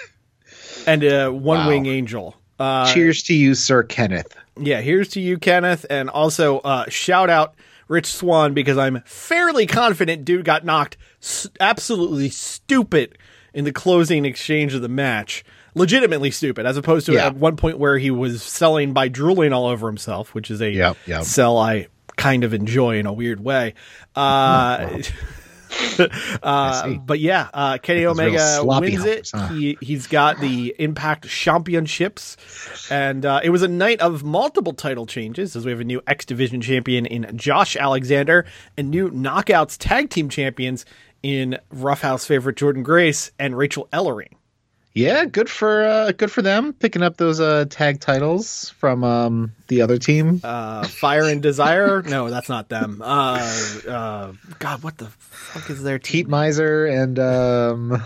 [SPEAKER 4] <laughs> and a one wing angel. Uh,
[SPEAKER 5] cheers to you, Sir Kenneth.
[SPEAKER 4] yeah, here's to you, Kenneth, and also uh, shout out Rich Swann because I'm fairly confident dude got knocked absolutely stupid in the closing exchange of the match. Legitimately stupid, as opposed to
[SPEAKER 5] Yeah.
[SPEAKER 4] at one point where he was selling by drooling all over himself, which is a
[SPEAKER 5] Yep, yep.
[SPEAKER 4] sell I kind of enjoy in a weird way. Uh, <laughs> <laughs> uh, but yeah, uh, Kenny Omega wins it.
[SPEAKER 5] huh?
[SPEAKER 4] He he's got the Impact Championships, and uh, it was a night of multiple title changes as we have a new X Division champion in Josh Alexander and new Knockouts Tag Team champions in Roughhouse favorite Jordynne Grace and Rachel Ellering.
[SPEAKER 5] Yeah, good for uh, good for them picking up those uh, tag titles from um, the other team.
[SPEAKER 4] Uh, Fire and Desire? No, that's not them. Uh, uh, God, what the fuck is their team?
[SPEAKER 5] Heat Miser and um,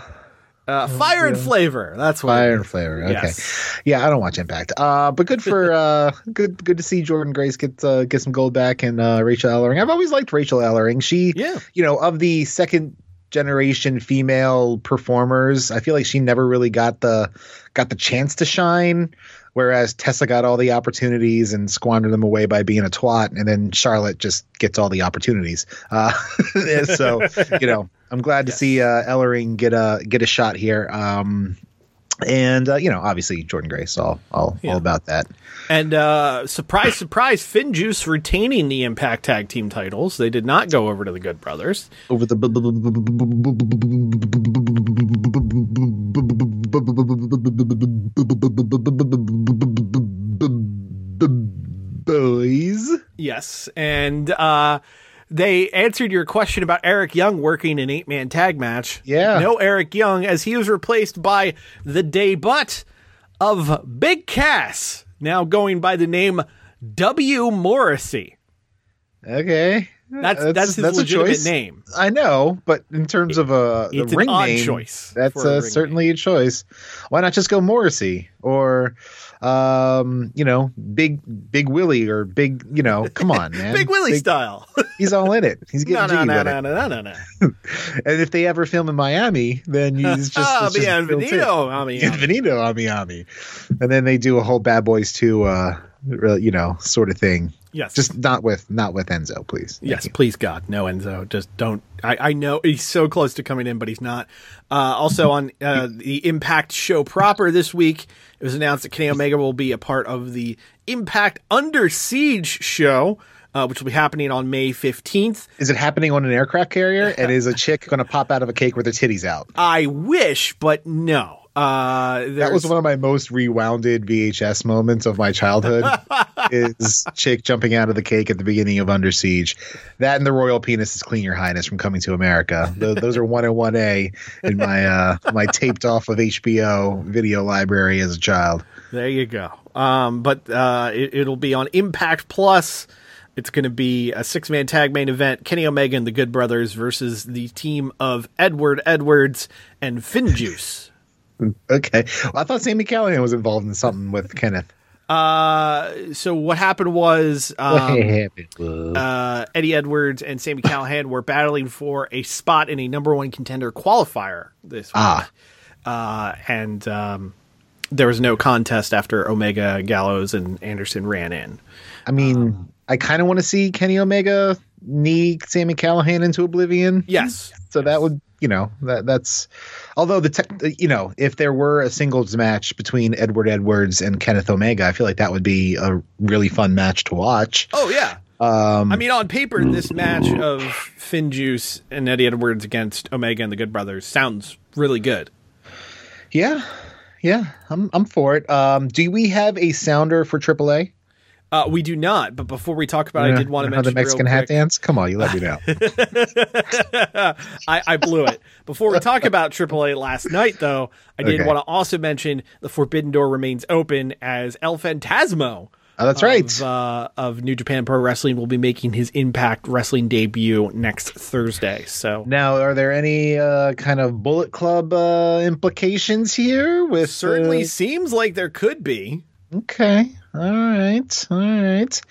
[SPEAKER 4] Uh, Fire and Flavor. That's what.
[SPEAKER 5] Fire and. Flavor. Okay,
[SPEAKER 4] Yes.
[SPEAKER 5] yeah, I don't watch Impact, uh, but good for uh, <laughs> good good to see Jordynne Grace get uh, get some gold back and uh, Rachel Ellering. I've always liked Rachel Ellering. She,
[SPEAKER 4] Yeah.
[SPEAKER 5] you know, of the second generation female performers, I feel like she never really got the got the chance to shine. Whereas Tessa got all the opportunities and squandered them away by being a twat, and then Charlotte just gets all the opportunities. Uh, <laughs> so, you know, I'm glad to see uh, Ellering get a get a shot here. Um, and uh, you know, obviously Jordynne Grace, all all,
[SPEAKER 4] Yeah.
[SPEAKER 5] all about that.
[SPEAKER 4] And uh, surprise, surprise, FinJuice retaining the Impact Tag Team titles. They did not go over to the Good Brothers.
[SPEAKER 5] Over the boys.
[SPEAKER 4] Yes, and uh, they answered your question about Eric Young working an eight man tag match.
[SPEAKER 5] Yeah.
[SPEAKER 4] No Eric Young, as he was replaced by the debut of Big Cass, now going by the name W. Morrissey.
[SPEAKER 5] Okay,
[SPEAKER 4] That's that's, his
[SPEAKER 5] a
[SPEAKER 4] legitimate
[SPEAKER 5] choice.
[SPEAKER 4] name.
[SPEAKER 5] I know, but in terms of a the ring name,
[SPEAKER 4] choice
[SPEAKER 5] That's
[SPEAKER 4] for a
[SPEAKER 5] uh,
[SPEAKER 4] ring
[SPEAKER 5] certainly a choice. Why not just go Morrissey or, um, you know, Big Big Willie or Big, you know, come on, <laughs> man,
[SPEAKER 4] Big Willie style. <laughs>
[SPEAKER 5] He's all in it. He's getting <laughs>
[SPEAKER 4] no,
[SPEAKER 5] jiggy
[SPEAKER 4] no, no,
[SPEAKER 5] it.
[SPEAKER 4] no, no, no, no.
[SPEAKER 5] And if they ever film in Miami, then he's just
[SPEAKER 4] Ah,
[SPEAKER 5] it's just
[SPEAKER 4] bienvenido, ami, ami.
[SPEAKER 5] Bienvenido, Ami Ami. And then they do a whole Bad Boys 2, uh, really, you know, sort of thing.
[SPEAKER 4] Yes.
[SPEAKER 5] Just not with not with Enzo, please. Thank
[SPEAKER 4] Yes,
[SPEAKER 5] you.
[SPEAKER 4] please God, no Enzo. Just don't. I, I know he's so close to coming in, but he's not. Uh, also on uh, the Impact show proper this week, it was announced that Kenny Omega will be a part of the Impact Under Siege show, uh, which will be happening on May fifteenth.
[SPEAKER 5] Is it happening on an aircraft carrier? And is a chick going to pop out of a cake with her titties out?
[SPEAKER 4] I wish, but no. Uh,
[SPEAKER 5] That was one of my most rewounded VHS moments of my childhood. <laughs> is chick jumping out of the cake at the beginning of Under Siege. That and the royal penis is clean your highness from coming to America. Th- those are one and one A in my uh, my taped off of HBO video library as a child.
[SPEAKER 4] There you go. Um, but uh, it, it'll be on Impact Plus. It's going to be a six man tag main event Kenny Omega and the Good Brothers versus the team of Edward Edwards and FinJuice. <laughs>
[SPEAKER 5] Okay, well, I thought Sami Callihan was involved in something with Kenneth.
[SPEAKER 4] Uh, so what happened was <laughs> um,
[SPEAKER 5] What happened?
[SPEAKER 4] uh, Eddie Edwards and Sami Callihan were battling for a spot in a number one contender qualifier this week.
[SPEAKER 5] Ah.
[SPEAKER 4] Uh, and um, there was no contest after Omega, Gallows, and Anderson ran in.
[SPEAKER 5] I mean, I kind of want to see Kenny Omega knee Sami Callihan into oblivion.
[SPEAKER 4] Yes.
[SPEAKER 5] So that would, you know, that that's. Although the, te- you know, if there were a singles match between Edward Edwards and Kenneth Omega, I feel like that would be a really fun match to watch.
[SPEAKER 4] Oh yeah.
[SPEAKER 5] Um,
[SPEAKER 4] I mean, on paper, this match of FinJuice and Eddie Edwards against Omega and the Good Brothers sounds really good.
[SPEAKER 5] yeah, yeah, I'm I'm for it. Um, do we have a sounder for AAA?
[SPEAKER 4] Uh, we do not, but before we talk about, it, I did want to mention
[SPEAKER 5] the Mexican hat dance. Come on, you let me know. <laughs> <laughs>
[SPEAKER 4] I, I blew it. Before we talk about AAA last night, though, I did
[SPEAKER 5] Okay.
[SPEAKER 4] want to also mention the Forbidden Door remains open as El Phantasmo.
[SPEAKER 5] Oh, that's right.
[SPEAKER 4] Of, uh, of New Japan Pro Wrestling will be making his Impact Wrestling debut next Thursday. So
[SPEAKER 5] Now, are there any uh, kind of Bullet Club uh, implications here? With
[SPEAKER 4] certainly
[SPEAKER 5] uh,
[SPEAKER 4] seems like there could be.
[SPEAKER 5] Okay. All right. All right.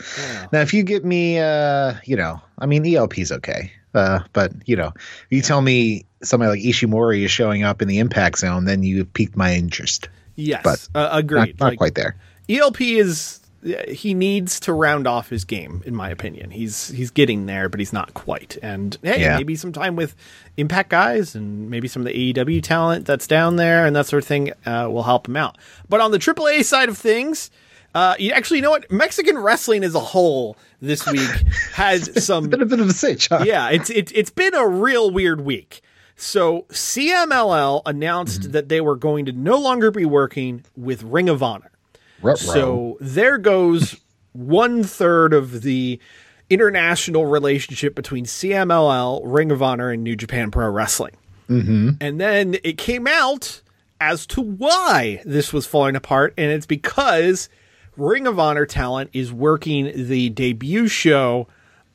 [SPEAKER 5] Now, if you get me, uh, you know, I mean, ELP's okay. Uh, but you know, if you tell me somebody like Ishimori is showing up in the impact zone, then you piqued my interest.
[SPEAKER 4] Yes,
[SPEAKER 5] But
[SPEAKER 4] uh,
[SPEAKER 5] Not,
[SPEAKER 4] agreed.
[SPEAKER 5] not
[SPEAKER 4] Like,
[SPEAKER 5] quite there.
[SPEAKER 4] ELP is he needs to round off his game, in my opinion. He's he's getting there, but he's not quite. And hey,
[SPEAKER 5] Yeah.
[SPEAKER 4] maybe some time with Impact guys and maybe some of the AEW talent that's down there and that sort of thing uh, will help him out. But on the AAA side of things, Uh, you actually, you know what? Mexican wrestling as a whole this week <laughs> has some
[SPEAKER 5] Been a bit of a sitch, huh?
[SPEAKER 4] yeah, it's it, it's been a real weird week. So CMLL announced
[SPEAKER 5] Mm-hmm.
[SPEAKER 4] that they were going to no longer be working with Ring of Honor.
[SPEAKER 5] Ruh-roh.
[SPEAKER 4] So there goes <laughs> one third of the international relationship between CMLL, Ring of Honor, and New Japan Pro Wrestling. Mm-hmm. And then it came out as to why this was falling apart, and it's because Ring of Honor talent is working the debut show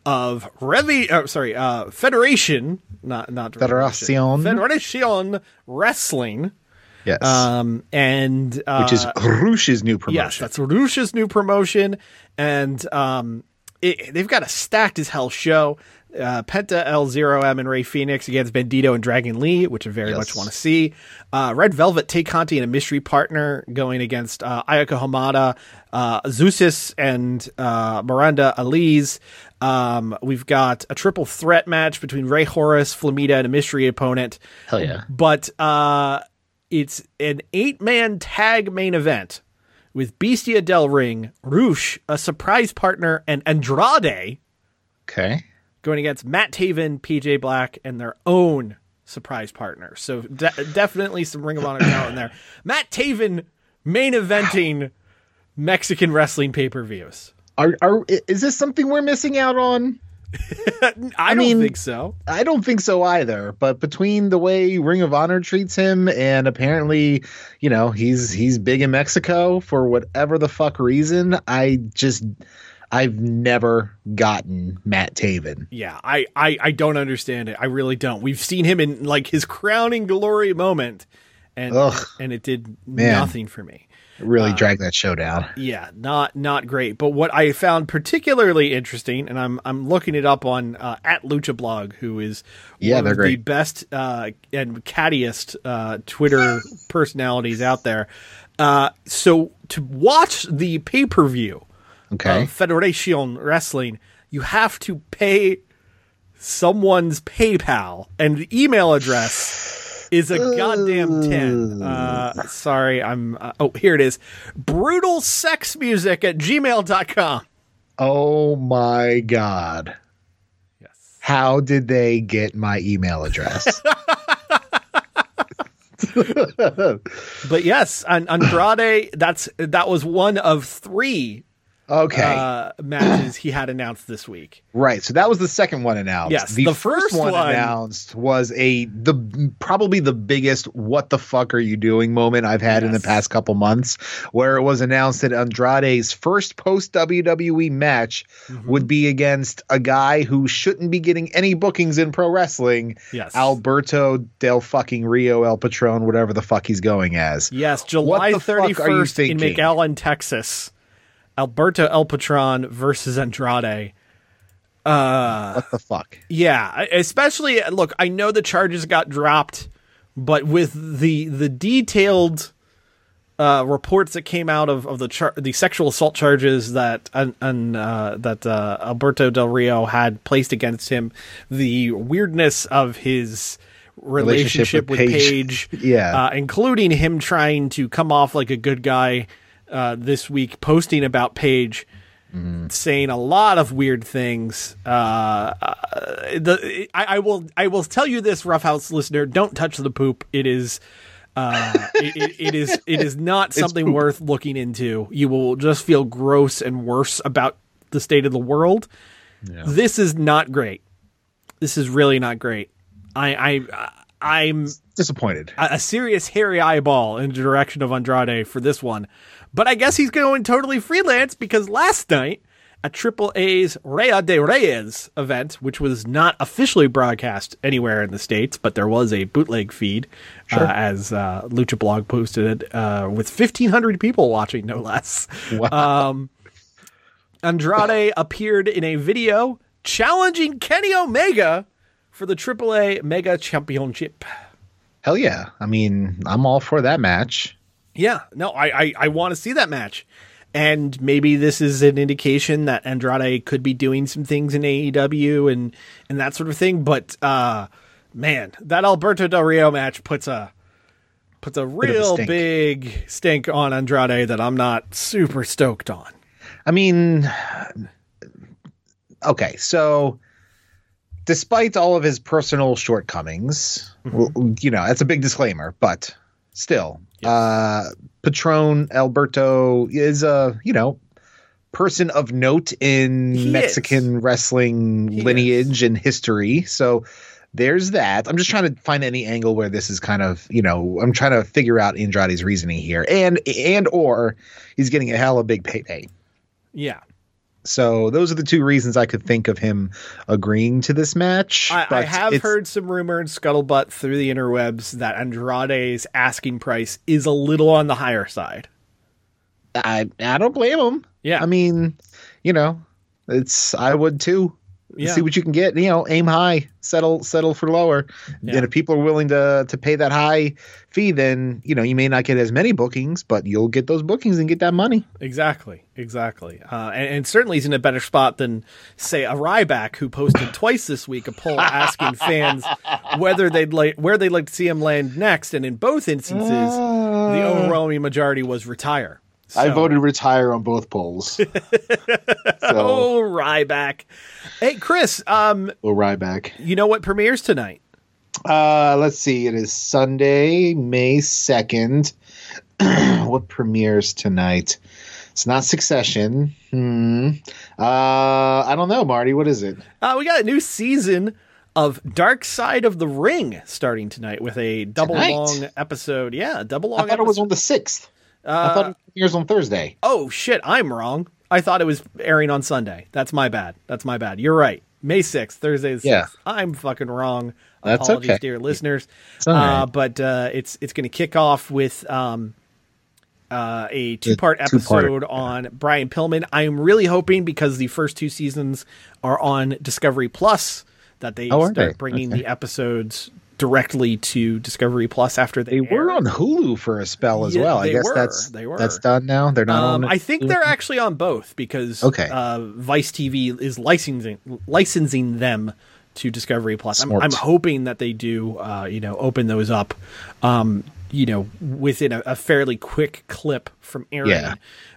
[SPEAKER 4] of Revi, uh, sorry, uh, Federation, not not
[SPEAKER 5] Federación.
[SPEAKER 4] Federation Wrestling,
[SPEAKER 5] yes.
[SPEAKER 4] um, and uh,
[SPEAKER 5] Which is Rush's new promotion.
[SPEAKER 4] Yes, that's Rush's new promotion, and um, it, they've got a stacked as hell show. Uh, Penta El Zero M and Rey Fénix against Bandido and Dragon Lee, which I very
[SPEAKER 5] Yes.
[SPEAKER 4] much want to see. Uh, Red Velvet, Tay Conti, and a mystery partner going against uh, Ayaka Hamada, uh, Zeuxis, and uh, Miranda Alize. Um, we've got a triple threat match between Rey Horus, Flamita, and a mystery opponent
[SPEAKER 5] Hell yeah.
[SPEAKER 4] but uh, it's an eight man tag main event with Bestia Del Ring, Rush, a surprise partner, and Andrade
[SPEAKER 5] Okay.
[SPEAKER 4] Going against Matt Taven, PJ Black, and their own surprise partner. So de- definitely some Ring of Honor talent in there. Matt Taven main eventing Mexican wrestling pay per views.
[SPEAKER 5] Are are is this something we're missing out on? <laughs>
[SPEAKER 4] I, don't
[SPEAKER 5] mean-
[SPEAKER 4] think so.
[SPEAKER 5] I don't think so either. But between the way Ring of Honor treats him and apparently, you know, he's he's big in Mexico for whatever the fuck reason, I just I've never gotten Matt Taven.
[SPEAKER 4] Yeah, I, I, I don't understand it. I really don't. We've seen him in like his crowning glory moment, and
[SPEAKER 5] Ugh.
[SPEAKER 4] and it did
[SPEAKER 5] Man.
[SPEAKER 4] nothing for me.
[SPEAKER 5] Really dragged that show down.
[SPEAKER 4] Yeah, not not great. But what I found particularly interesting, and I'm I'm looking it up on uh, at Lucha Blog, who is
[SPEAKER 5] Yeah, they're
[SPEAKER 4] of the best uh, and cattiest uh, Twitter <laughs> personalities out there. Uh, so to watch the pay per view
[SPEAKER 5] Okay.
[SPEAKER 4] Federation Wrestling, you have to pay someone's PayPal, and the email address is a goddamn 10. Uh, sorry, I'm. Uh, oh, here it is brutal sex music at gmail.com.
[SPEAKER 5] oh my god.
[SPEAKER 4] Yes.
[SPEAKER 5] How did they get my email address? <laughs> <laughs>
[SPEAKER 4] But yes, An- Andrade, that's that was one of three
[SPEAKER 5] Okay.
[SPEAKER 4] uh, matches he had announced this week.
[SPEAKER 5] Right. So that was the second one announced.
[SPEAKER 4] Yes,
[SPEAKER 5] The,
[SPEAKER 4] the
[SPEAKER 5] first,
[SPEAKER 4] first
[SPEAKER 5] one,
[SPEAKER 4] one-
[SPEAKER 5] announced was a the probably the biggest what the fuck are you doing moment I've had in the past couple months where it was announced that Andrade's first post WWE match
[SPEAKER 4] Mm-hmm.
[SPEAKER 5] would be against a guy who shouldn't be getting any bookings in pro wrestling.
[SPEAKER 4] Yes.
[SPEAKER 5] Alberto del fucking Rio El Patron, whatever the fuck he's going as.
[SPEAKER 4] Yes, July
[SPEAKER 5] the fuck are you
[SPEAKER 4] 31st in? McAllen, Texas. Alberto El Patron versus Andrade.
[SPEAKER 5] what the fuck?
[SPEAKER 4] Yeah, especially look, I know the charges got dropped, but with the the detailed uh, reports that came out of, of the char- the sexual assault charges that and, and uh, that uh, Alberto Del Rio had placed against him, the weirdness of his relationship,
[SPEAKER 5] Relationship
[SPEAKER 4] with
[SPEAKER 5] with
[SPEAKER 4] Paige,
[SPEAKER 5] Paige. <laughs> Yeah.
[SPEAKER 4] uh, including him trying to come off like a good guy uh, this week, posting about Paige saying a lot of weird things. Uh, uh, the I, I will I will tell you this, Roughhouse listener, don't touch the poop. It is. Uh, <laughs> it, it, it is it is not something worth looking into. You will just feel gross and worse about the state of the world. This is not great. This is really not great. I I I'm
[SPEAKER 5] Disappointed.
[SPEAKER 4] a, a serious hairy eyeball in the direction of Andrade for this one. But I guess he's going totally freelance because last night at AAA's A's Rey de Reyes event, which was not officially broadcast anywhere in the States, but there was a bootleg feed, uh, as uh, Lucha Blog posted it, uh, with 1,500 people watching, no less. Um, Andrade appeared in a video challenging Kenny Omega for the AAA Mega Championship.
[SPEAKER 5] Hell yeah. I mean, I'm all for that match.
[SPEAKER 4] Yeah, no, I I, I want to see that match, and maybe this is an indication that Andrade could be doing some things in AEW and and that sort of thing. But uh, man, that Alberto Del Rio match puts a puts a
[SPEAKER 5] of a
[SPEAKER 4] real
[SPEAKER 5] stink.
[SPEAKER 4] big stink on Andrade that I'm not super stoked on.
[SPEAKER 5] I mean, okay, so despite all of his personal shortcomings, well, you know, that's a big disclaimer, but still, uh, Patron Alberto is a, you know, person of note in
[SPEAKER 4] He
[SPEAKER 5] Mexican wrestling
[SPEAKER 4] He
[SPEAKER 5] lineage and history. So there's that. I'm just trying to find any angle where this is kind of, you know, I'm trying to figure out Andrade's reasoning here. And and or he's getting a hell of a big payday.
[SPEAKER 4] Yeah.
[SPEAKER 5] So those are the two reasons I could think of him agreeing to this match.
[SPEAKER 4] I, I have heard some rumor and scuttlebutt through the interwebs that Andrade's asking price is a little on the higher side.
[SPEAKER 5] I I don't blame him.
[SPEAKER 4] Yeah.
[SPEAKER 5] I mean, you know, it's I would too.
[SPEAKER 4] Yeah.
[SPEAKER 5] See what you can get. You know, aim high, settle settle for lower.
[SPEAKER 4] Yeah.
[SPEAKER 5] And if people are willing to to pay that high fee, then you know you may not get as many bookings, but you'll get those bookings and get that money.
[SPEAKER 4] Exactly, exactly, uh, and, and certainly he's in a better spot than say a Ryback who posted twice this week a poll asking <laughs> fans whether they'd like where they'd like to see him land next, and in both instances, the overwhelming majority was retire.
[SPEAKER 5] I voted retire on both polls. <laughs> so,
[SPEAKER 4] Oh, Ryback. Hey, Chris, um,
[SPEAKER 5] we'll ride back.
[SPEAKER 4] you know what premieres tonight?
[SPEAKER 5] Uh, let's see. It is Sunday, May 2nd. <clears throat> what premieres tonight? It's not Succession. Hmm. Uh, I don't know, Marty. What is it?
[SPEAKER 4] Uh, we got a new season of Dark Side of the Ring starting tonight with a double
[SPEAKER 5] Tonight?
[SPEAKER 4] long episode. Yeah, a double long.
[SPEAKER 5] I thought it was
[SPEAKER 4] episode.
[SPEAKER 5] on the 6th. I thought it premieres on Thursday.
[SPEAKER 4] Oh shit, I'm wrong. I thought it was airing on Sunday. That's my bad. That's my bad. You're right. May 6th, Thursday the 6th.
[SPEAKER 5] Yeah.
[SPEAKER 4] I'm fucking wrong.
[SPEAKER 5] That's
[SPEAKER 4] Apologies,
[SPEAKER 5] okay.
[SPEAKER 4] dear listeners.
[SPEAKER 5] all right.
[SPEAKER 4] uh, but uh, it's it's going to kick off with um, uh, a two-part
[SPEAKER 5] two-part,
[SPEAKER 4] episode on Brian Pillman. I'm really hoping because the first two seasons are on Discovery Plus that they
[SPEAKER 5] Oh,
[SPEAKER 4] start
[SPEAKER 5] they?
[SPEAKER 4] bringing
[SPEAKER 5] Okay.
[SPEAKER 4] the episodes directly to Discovery Plus after they,
[SPEAKER 5] They were on Hulu for a spell as
[SPEAKER 4] Yeah,
[SPEAKER 5] well. I guess
[SPEAKER 4] were.
[SPEAKER 5] that's
[SPEAKER 4] They were.
[SPEAKER 5] that's done now. They're not
[SPEAKER 4] Um,
[SPEAKER 5] on.
[SPEAKER 4] I think they're actually on both because
[SPEAKER 5] Okay.
[SPEAKER 4] uh, Vice TV is licensing licensing them to Discovery Plus. I'm, I'm hoping that they do, uh, you know, open those up, um, you know, within a, a fairly quick clip from airing.
[SPEAKER 5] Yeah.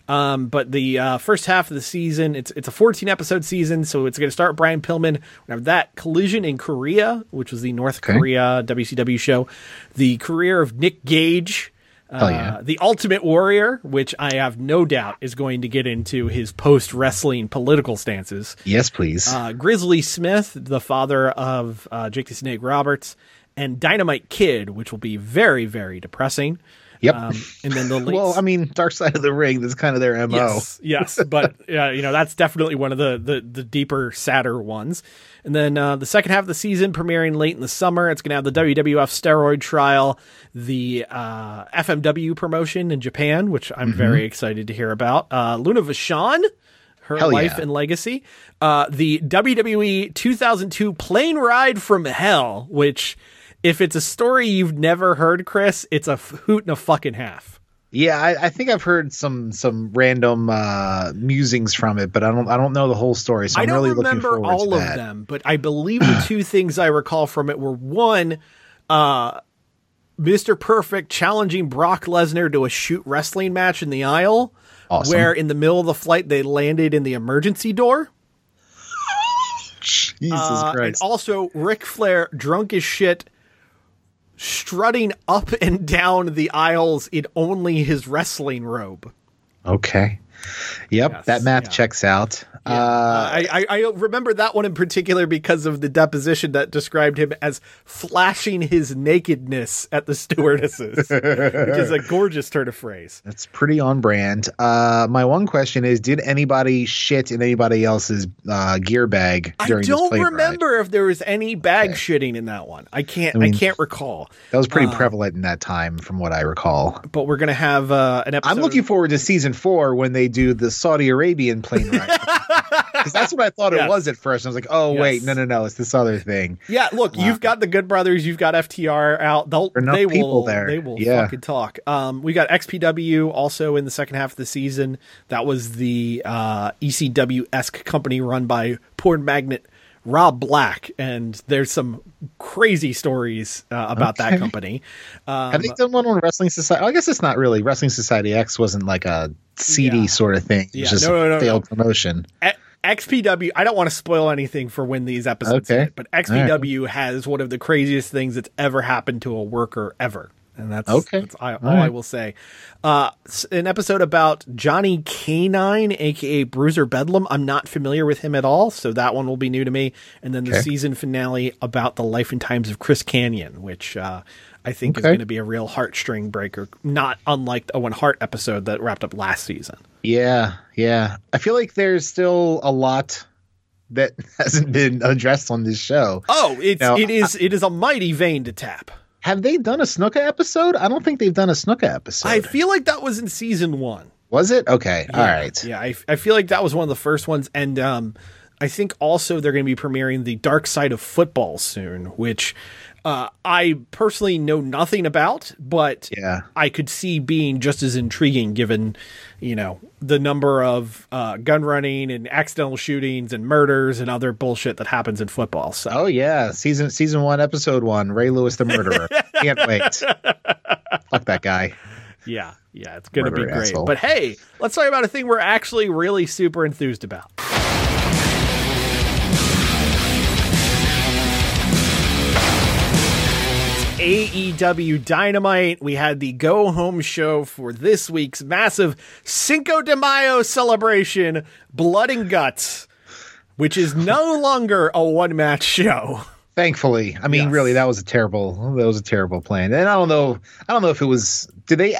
[SPEAKER 4] Um, but the uh, first half of the season, it's it's a 14 episode season, so it's going to start Brian Pillman. We have that collision in Korea, which was the North
[SPEAKER 5] Okay.
[SPEAKER 4] Korea WCW show, the career of Nick Gage. Uh,
[SPEAKER 5] Hell yeah.
[SPEAKER 4] The Ultimate Warrior, which I have no doubt is going to get into his post wrestling political stances.
[SPEAKER 5] yes, please.
[SPEAKER 4] Uh, Grizzly Smith, the father of uh, Jake the Snake Roberts, and Dynamite Kid, which will be very, very depressing.
[SPEAKER 5] Yep.
[SPEAKER 4] Um, and then the <laughs> late
[SPEAKER 5] well, I mean, Dark Side of the Ring. That's kind of their mo.
[SPEAKER 4] Yes, yes, <laughs> but uh, you know that's definitely one of the, the the deeper, sadder ones. And then uh, the second half of the season, premiering late in the summer, it's going to have the WWF steroid trial, the uh, FMW promotion in Japan, which I'm very excited to hear about. Uh, Luna Vachon, her
[SPEAKER 5] Mm-hmm. Hell
[SPEAKER 4] life
[SPEAKER 5] yeah.
[SPEAKER 4] and legacy. Uh, the WWE 2002 Plane Ride from Hell, which, if it's a story you've never heard, Chris, it's a hoot and a fucking half.
[SPEAKER 5] Yeah, I, I think I've heard some some random uh, musings from it, but I don't I don't know the whole story. So
[SPEAKER 4] I
[SPEAKER 5] I'm
[SPEAKER 4] don't
[SPEAKER 5] really looking
[SPEAKER 4] remember
[SPEAKER 5] forward
[SPEAKER 4] all
[SPEAKER 5] to
[SPEAKER 4] of them, but I believe the two <clears throat> things I recall from it were one, uh, Mr. Perfect challenging Brock Lesnar to a shoot wrestling match in the aisle,
[SPEAKER 5] Awesome.
[SPEAKER 4] where in the middle of the flight they landed in the emergency door. <laughs>
[SPEAKER 5] Jesus
[SPEAKER 4] Uh, and
[SPEAKER 5] Christ!
[SPEAKER 4] also Ric Flair drunk as shit strutting up and <laughs> down the aisles in only his wrestling robe.
[SPEAKER 5] okay. Yep,
[SPEAKER 4] Yes,
[SPEAKER 5] that math
[SPEAKER 4] yeah.
[SPEAKER 5] checks out. Uh,
[SPEAKER 4] I, I, I remember that one in particular because of the deposition that described him as flashing his nakedness at the <laughs> stewardesses, which is a gorgeous turn of phrase.
[SPEAKER 5] That's pretty on brand. Uh, my one question is: Did anybody shit in anybody else's uh, gear bag
[SPEAKER 4] I
[SPEAKER 5] during this
[SPEAKER 4] don't
[SPEAKER 5] plane ride?
[SPEAKER 4] remember if there was any bag shitting in that one. I can't. I,
[SPEAKER 5] mean-
[SPEAKER 4] can't recall.
[SPEAKER 5] That was pretty
[SPEAKER 4] Uh,
[SPEAKER 5] prevalent in that time, from what I recall.
[SPEAKER 4] But we're gonna have uh, an episode.
[SPEAKER 5] I'm looking forward to season four when they do the Saudi Arabian plane <laughs> ride. Because that's what I thought
[SPEAKER 4] Yes.
[SPEAKER 5] it was at first. I was like, oh
[SPEAKER 4] Yes.
[SPEAKER 5] wait, no, no, no, it's this other thing.
[SPEAKER 4] Yeah, look, you've got the Good Brothers, you've got FTR out. They'll they will
[SPEAKER 5] people there.
[SPEAKER 4] they will
[SPEAKER 5] Yeah.
[SPEAKER 4] fucking talk. Um, we got XPW also in the second half of the season. That was the uh, ECW esque company run by porn magnet Rob Black, and there's some crazy stories uh, about that company. Um,
[SPEAKER 5] Have they done one on Wrestling Society? I guess it's not really. Wrestling Society X wasn't like a seedy
[SPEAKER 4] Yeah.
[SPEAKER 5] sort of thing. It's
[SPEAKER 4] Yeah,
[SPEAKER 5] just
[SPEAKER 4] no, no,
[SPEAKER 5] a
[SPEAKER 4] no,
[SPEAKER 5] failed promotion.
[SPEAKER 4] A- XPW, I don't want to spoil anything for when these episodes
[SPEAKER 5] Okay.
[SPEAKER 4] hit, but XPW has one of the craziest things that's ever happened to a worker ever. And that's,
[SPEAKER 5] Okay.
[SPEAKER 4] that's I, all
[SPEAKER 5] All
[SPEAKER 4] I will say. Uh, an episode about Johnny Canine, aka Bruiser Bedlam. I'm not familiar with him at all, so that one will be new to me. And then the
[SPEAKER 5] Okay.
[SPEAKER 4] season finale about the life and times of Chris Kanyon, which uh, I think is going to be a real heartstring breaker, not unlike the Owen Hart episode that wrapped up last season.
[SPEAKER 5] Yeah, yeah. I feel like there's still a lot that <laughs> hasn't been addressed on this show.
[SPEAKER 4] Oh, it's
[SPEAKER 5] Now,
[SPEAKER 4] it is it is a mighty vein to tap.
[SPEAKER 5] Have they done a Snuka episode? I don't think they've done a Snuka episode.
[SPEAKER 4] I feel like that was in season one.
[SPEAKER 5] Was it? Okay. All right.
[SPEAKER 4] Yeah, I, I feel like that was one of the first ones, and um, I think also they're going to be premiering the Dark Side of Football soon, which uh, I personally know nothing about, but
[SPEAKER 5] Yeah.
[SPEAKER 4] I could see being just as intriguing given, you know, the number of uh, gun running and accidental shootings and murders and other bullshit that happens in football. So
[SPEAKER 5] Oh yeah, season season one, episode one. Ray Lewis, the murderer. <laughs> Can't wait. Fuck that guy.
[SPEAKER 4] yeah, yeah, it's going to be great.
[SPEAKER 5] asshole.
[SPEAKER 4] But hey, let's talk about a thing we're actually really super enthused about. AEW Dynamite. We had the go home show for this week's massive Cinco de Mayo celebration, Blood and Guts, which is no <laughs> longer a one match show.
[SPEAKER 5] Thankfully, I mean,
[SPEAKER 4] Yes.
[SPEAKER 5] really, that was a terrible. That was a terrible plan. And I don't know. I don't know if it was. Did they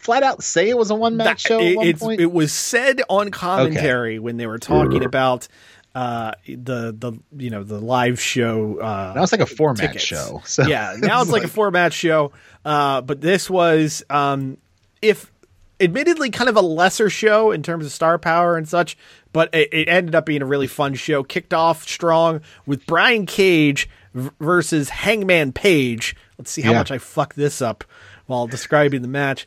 [SPEAKER 5] flat out say it was a one match show?
[SPEAKER 4] it,
[SPEAKER 5] one
[SPEAKER 4] it's-
[SPEAKER 5] point?
[SPEAKER 4] it was said on commentary when they were talking about uh, the the you know the live show. Uh,
[SPEAKER 5] Now it's like a four match
[SPEAKER 4] tickets.
[SPEAKER 5] show. So
[SPEAKER 4] yeah, <laughs> now it's like, a four match show. Uh, but this was, um, if admittedly, kind of a lesser show in terms of star power and such. But it, it ended up being a really fun show. Kicked off strong with Brian Cage v- versus Hangman Page. Let's see how
[SPEAKER 5] Yeah.
[SPEAKER 4] much I fuck this up while describing the match.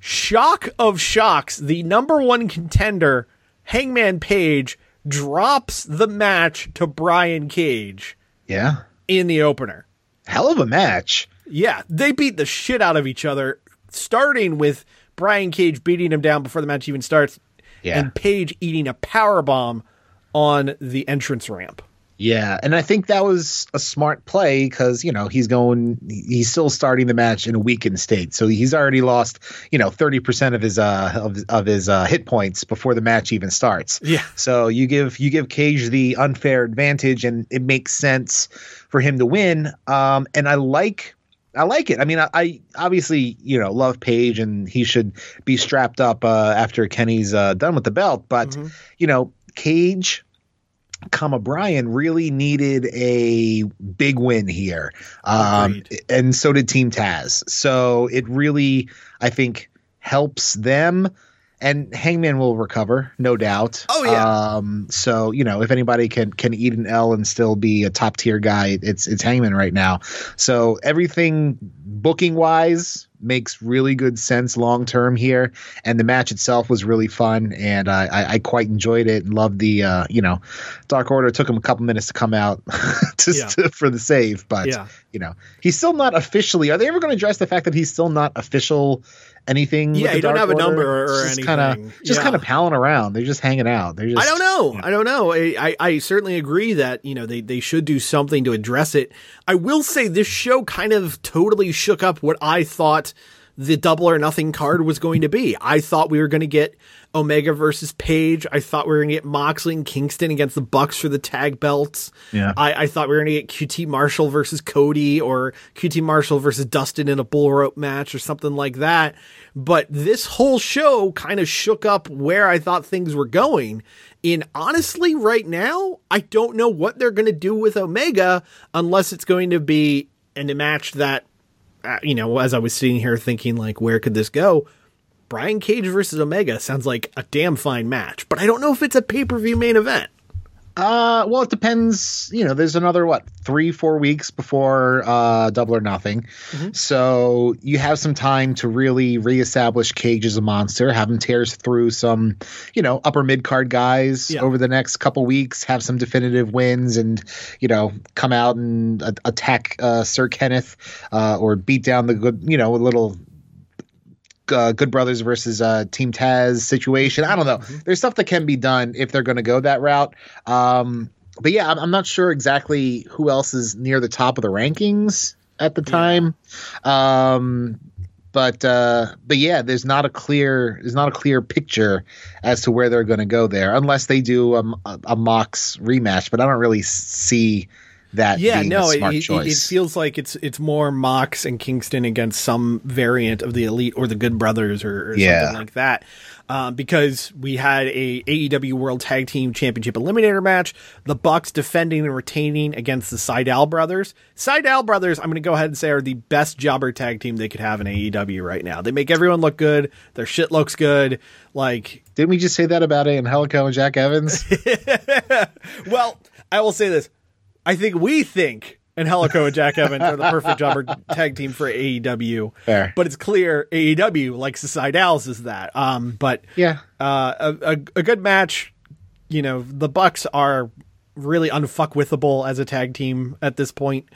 [SPEAKER 4] Shock of shocks, the number one contender, Hangman Page, drops the match to Brian Cage
[SPEAKER 5] yeah,
[SPEAKER 4] in the opener.
[SPEAKER 5] hell of a match.
[SPEAKER 4] Yeah, they beat the shit out of each other, starting with Brian Cage beating him down before the match even starts,
[SPEAKER 5] Yeah.
[SPEAKER 4] and Page eating a power bomb on the entrance ramp.
[SPEAKER 5] Yeah, and I think that was a smart play because you know he's going, he's still starting the match in a weakened state, so he's already lost you know thirty percent of his uh of, of his uh, hit points before the match even starts.
[SPEAKER 4] Yeah.
[SPEAKER 5] So you give you give Cage the unfair advantage, and it makes sense for him to win. Um, and I like. I like it. I mean, I, I obviously, you know, love Page and he should be strapped up uh, after Kenny's uh, done with the belt. But, you know, Cage, comma Brian really needed a big win here. Um, and so did Team Taz. So it really, I think, helps them. And Hangman will recover, no doubt.
[SPEAKER 4] Oh, yeah.
[SPEAKER 5] Um, so you know, if anybody can can eat an L and still be a top tier guy, it's it's Hangman right now. So everything booking wise makes really good sense long term here. And the match itself was really fun, and I I, I quite enjoyed it and loved the uh, you know, Dark Order took him a couple minutes to come out <laughs> just
[SPEAKER 4] Yeah.
[SPEAKER 5] to, for the save, but
[SPEAKER 4] Yeah.
[SPEAKER 5] you know, he's still not officially. Are they ever going to address the fact that he's still not official? Anything?
[SPEAKER 4] Yeah, he don't have a number or
[SPEAKER 5] It's just Kinda,
[SPEAKER 4] anything.
[SPEAKER 5] just
[SPEAKER 4] Yeah.
[SPEAKER 5] kind of palling around. They're just hanging out. They're just.
[SPEAKER 4] I don't know. I don't know. I, I, I certainly agree that, you know, they, they should do something to address it. I will say this show kind of totally shook up what I thought the double or nothing card was going to be. I thought we were going to get Omega versus Page. I thought we were going to get Moxley and Kingston against the Bucks for the tag belts.
[SPEAKER 5] Yeah.
[SPEAKER 4] I, I thought we were going to get QT Marshall versus Cody or QT Marshall versus Dustin in a bull rope match or something like that. But this whole show kind of shook up where I thought things were going. And honestly, right now, I don't know what they're going to do with Omega unless it's going to be in a match that, you know, as I was sitting here thinking, like, where could this go? Brian Cage versus Omega sounds like a damn fine match, but I don't know if it's a pay per view main event.
[SPEAKER 5] Uh, well, it depends. You know, there's another what three, four weeks before uh, Double or Nothing,
[SPEAKER 4] Mm-hmm.
[SPEAKER 5] so you have some time to really reestablish Cage as a monster. Have him tears through some, you know, upper mid card guys
[SPEAKER 4] Yeah.
[SPEAKER 5] over the next couple weeks. Have some definitive wins, and you know, come out and a- attack uh, Sir Kenneth, uh, or beat down the good, you know, a little uh, Good Brothers versus uh, Team Taz situation. I don't know. There's stuff that can be done if they're going to go that route. Um, but yeah, I'm, I'm not sure exactly who else is near the top of the rankings at the time. Um, but uh, but yeah, there's not a clear there's not a clear picture as to where they're going to go there, unless they do a, a, a Mox rematch. But I don't really see that.
[SPEAKER 4] Yeah,
[SPEAKER 5] being
[SPEAKER 4] no,
[SPEAKER 5] a
[SPEAKER 4] it,
[SPEAKER 5] smart
[SPEAKER 4] it, it feels like it's it's more Mox and Kingston against some variant of the Elite or the Good Brothers or, or
[SPEAKER 5] Yeah.
[SPEAKER 4] something like that. Um, because we had a AEW World Tag Team Championship Eliminator match, the Bucks defending and retaining against the Sydal brothers. Sydal brothers, I'm going to go ahead and say, are the best jobber tag team they could have in AEW right now. They make everyone look good. Their shit looks good. Like
[SPEAKER 5] Didn't we just say that about Angelico and Jack Evans? <laughs>
[SPEAKER 4] Well, I will say this. I think we think Angelico and Jack Evans are the perfect jobber tag team for AEW.
[SPEAKER 5] Fair.
[SPEAKER 4] But it's clear AEW, like Sociedals, is that. Um, but
[SPEAKER 5] yeah.
[SPEAKER 4] uh, a, a, a good match. You know, the Bucks are really unfuckwithable as a tag team at this point.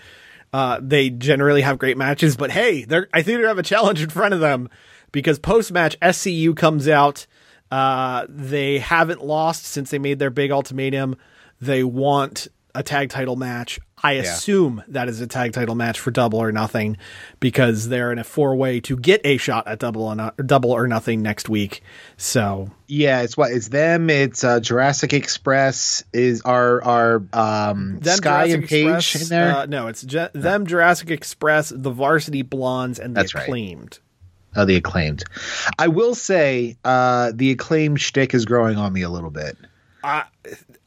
[SPEAKER 4] Uh, they generally have great matches, but hey, they're I think they have a challenge in front of them because post match SCU comes out. Uh, they haven't lost since they made their big ultimatum. They want a tag title match. I assume that is a tag title match for Double or Nothing because they're in a four way to get a shot at Double or, no- double or Nothing next week. So
[SPEAKER 5] Yeah, it's what it's them. It's uh, Jurassic Express. Is our our um,
[SPEAKER 4] them
[SPEAKER 5] Sky
[SPEAKER 4] Jurassic
[SPEAKER 5] and Page in there?
[SPEAKER 4] Uh, no, it's Ju- them Jurassic Express, the Varsity Blondes, and the
[SPEAKER 5] That's right.
[SPEAKER 4] Acclaimed.
[SPEAKER 5] oh, the acclaimed. I will say, uh, the acclaimed shtick is growing on me a little bit.
[SPEAKER 4] I,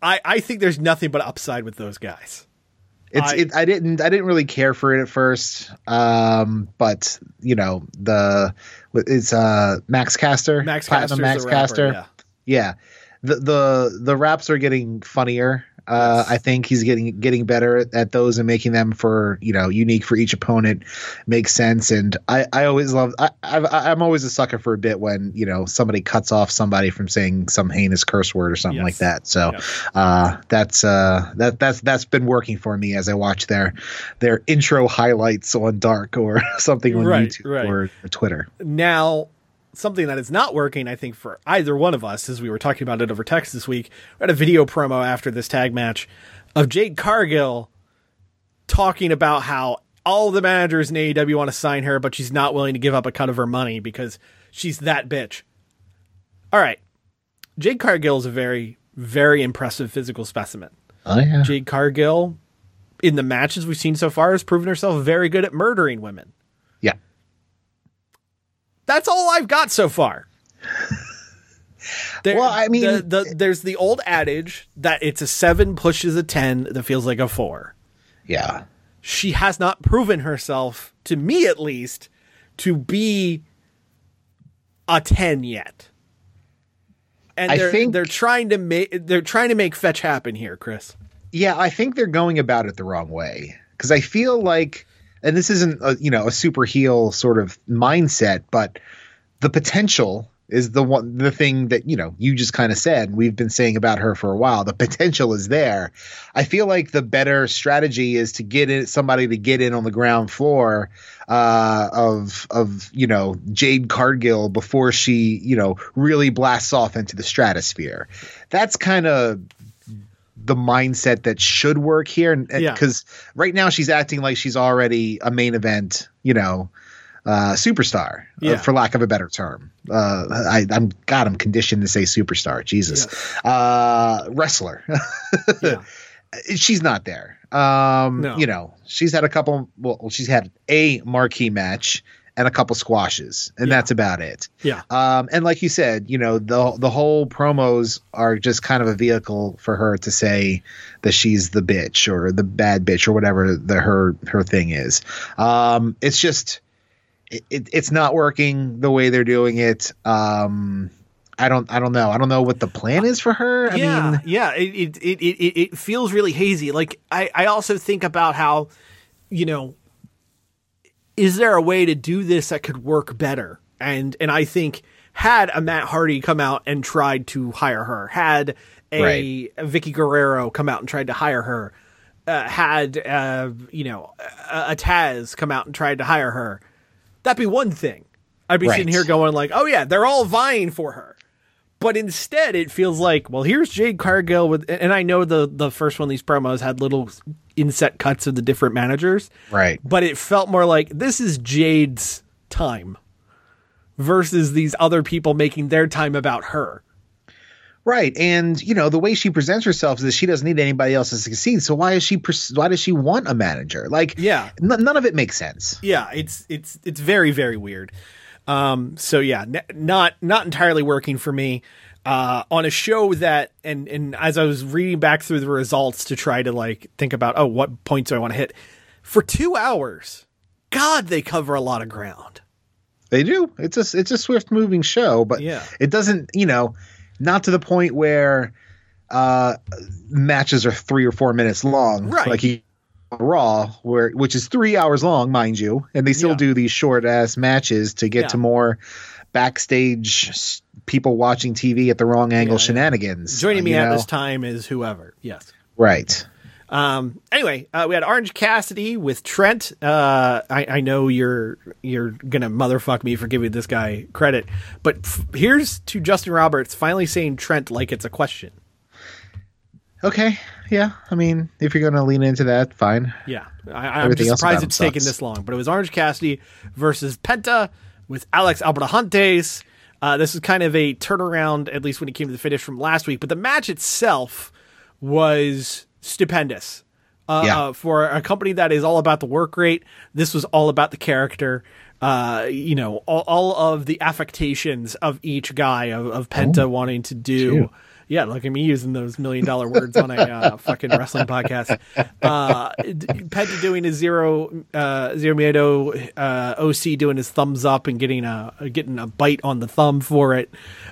[SPEAKER 4] I I think there's nothing but upside with those guys.
[SPEAKER 5] It's
[SPEAKER 4] I-
[SPEAKER 5] it, I didn't I didn't really care for it at first, um, but you know the it's uh Max Caster,
[SPEAKER 4] Max
[SPEAKER 5] Platinum Max
[SPEAKER 4] rapper,
[SPEAKER 5] Caster,
[SPEAKER 4] yeah.
[SPEAKER 5] yeah. The the the raps are getting funnier. Uh,
[SPEAKER 4] Yes.
[SPEAKER 5] I think he's getting getting better at, at those and making them for you know unique for each opponent makes sense. And I, I always love I, I I'm always a sucker for a bit when you know somebody cuts off somebody from saying some heinous curse word or something
[SPEAKER 4] Yes.
[SPEAKER 5] like that. So
[SPEAKER 4] Yep.
[SPEAKER 5] uh, that's uh, that that's that's been working for me as I watch their their intro highlights on Dark or <laughs> something on
[SPEAKER 4] Right,
[SPEAKER 5] YouTube
[SPEAKER 4] right.
[SPEAKER 5] or Twitter.
[SPEAKER 4] Now, something that is not working, I think, for either one of us, as we were talking about it over text this week, we had a video promo after this tag match of Jade Cargill talking about how all the managers in AEW want to sign her, but she's not willing to give up a cut of her money because she's that bitch. All right. Jade Cargill is a very, very impressive physical specimen.
[SPEAKER 5] Oh yeah,
[SPEAKER 4] Jade Cargill, in the matches we've seen so far, has proven herself very good at murdering women. That's all I've got so far. There,
[SPEAKER 5] Well, I mean-
[SPEAKER 4] the, the, there's the old adage that it's a seven pushes a ten that feels like a four.
[SPEAKER 5] Yeah.
[SPEAKER 4] She has not proven herself, to me at least, to be a ten yet. And
[SPEAKER 5] I
[SPEAKER 4] they're
[SPEAKER 5] think-
[SPEAKER 4] they're trying to make they're trying to make fetch happen here, Chris.
[SPEAKER 5] Yeah, I think they're going about it the wrong way because I feel like, and this isn't a, you know a super heel sort of mindset, but the potential is the one the thing that you know you just kind of said and we've been saying about her for a while the potential is there. I feel like the better strategy is to get in somebody to get in on the ground floor uh of of you know jade cargill before she you know really blasts off into the stratosphere. That's kind of the mindset that should work here. And
[SPEAKER 4] Yeah.
[SPEAKER 5] because right now she's acting like she's already a main event you know uh superstar uh, for lack of a better term. Uh i i'm god i'm conditioned to say superstar. Jesus. Uh wrestler. <laughs>
[SPEAKER 4] Yeah.
[SPEAKER 5] she's not there. Um
[SPEAKER 4] No.
[SPEAKER 5] you know she's had a couple well she's had a marquee match and a couple squashes and
[SPEAKER 4] Yeah.
[SPEAKER 5] that's about it
[SPEAKER 4] Yeah.
[SPEAKER 5] um, and like you said, you know, the the whole promos are just kind of a vehicle for her to say that she's the bitch or the bad bitch or whatever the her her thing is. Um, it's just it, it, it's not working the way they're doing it. Um, I don't I don't know. I don't know what the plan is for her. I
[SPEAKER 4] yeah,
[SPEAKER 5] mean,
[SPEAKER 4] yeah, it, it it it it feels really hazy. Like I I also think about how, you know, is there a way to do this that could work better? And and I think had a Matt Hardy come out and tried to hire her, had a,
[SPEAKER 5] Right.
[SPEAKER 4] a Vickie Guerrero come out and tried to hire her, uh, had uh, you know a, a Taz come out and tried to hire her, that'd be one thing. I'd be sitting here going like, oh yeah, they're all vying for her. But instead, it feels like, well, here's Jade Cargill with, and I know the the first one of these promos had little inset cuts of the different managers,
[SPEAKER 5] right.
[SPEAKER 4] but it felt more like this is Jade's time versus these other people making their time about her.
[SPEAKER 5] Right, and you know the way she presents herself is that she doesn't need anybody else to succeed. So why is she? pers- Why does she want a manager? Like,
[SPEAKER 4] Yeah.
[SPEAKER 5] n- none of it makes sense.
[SPEAKER 4] Yeah, it's it's it's very very weird. Um, so yeah, n- not not entirely working for me. Uh, on a show that, and and as I was reading back through the results to try to like think about, oh, what points do I want to hit for two hours? God, they cover a lot of ground.
[SPEAKER 5] They do. It's a it's a swift moving show, but
[SPEAKER 4] Yeah.
[SPEAKER 5] it doesn't. You know, not to the point where uh matches are three or four minutes long,
[SPEAKER 4] Right.
[SPEAKER 5] Like you Raw, where which is three hours long, mind you, and they still
[SPEAKER 4] Yeah.
[SPEAKER 5] do these short ass matches to get
[SPEAKER 4] Yeah.
[SPEAKER 5] to more backstage people watching TV at the wrong angle
[SPEAKER 4] Yeah,
[SPEAKER 5] shenanigans.
[SPEAKER 4] Joining me at
[SPEAKER 5] know?
[SPEAKER 4] this time is whoever. Yes.
[SPEAKER 5] right?
[SPEAKER 4] Um, anyway, uh, we had Orange Cassidy with Trent. Uh, I, I know you're you're gonna motherfuck me for giving this guy credit, but f- here's to Justin Roberts finally saying Trent like it's a question.
[SPEAKER 5] Okay, yeah. I mean, if you're going to lean into that, fine.
[SPEAKER 4] Yeah, I, I'm
[SPEAKER 5] Everything
[SPEAKER 4] just surprised it's taken this long. But it was Orange Cassidy versus Penta with Alex Abrahantes. Uh, this is kind of a turnaround, at least when it came to the finish from last week. But the match itself was stupendous. Uh,
[SPEAKER 5] Yeah.
[SPEAKER 4] uh, for a company that is all about the work rate, this was all about the character. Uh, you know, all, all of the affectations of each guy of, of Penta wanting to do. Yeah, look at me using those million dollar words on a uh, <laughs> fucking wrestling podcast. Uh, Penta doing his zero uh, zero miedo, uh, OC doing his thumbs up and getting a getting a bite on the thumb for it.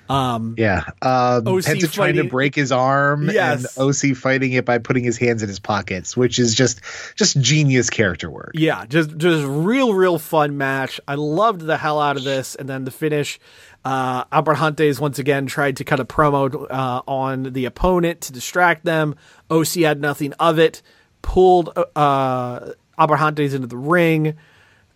[SPEAKER 4] Um,
[SPEAKER 5] Yeah. Um,
[SPEAKER 4] OC
[SPEAKER 5] Penta trying to break his arm
[SPEAKER 4] Yes.
[SPEAKER 5] and OC fighting it by putting his hands in his pockets, which is just just genius character work.
[SPEAKER 4] Yeah, just just real real fun match. I loved the hell out of this, and then the finish. Uh, Abrahantes once again tried to cut a promo uh, on the opponent to distract them. OC had nothing of it. Pulled uh, Abrahantes into the ring,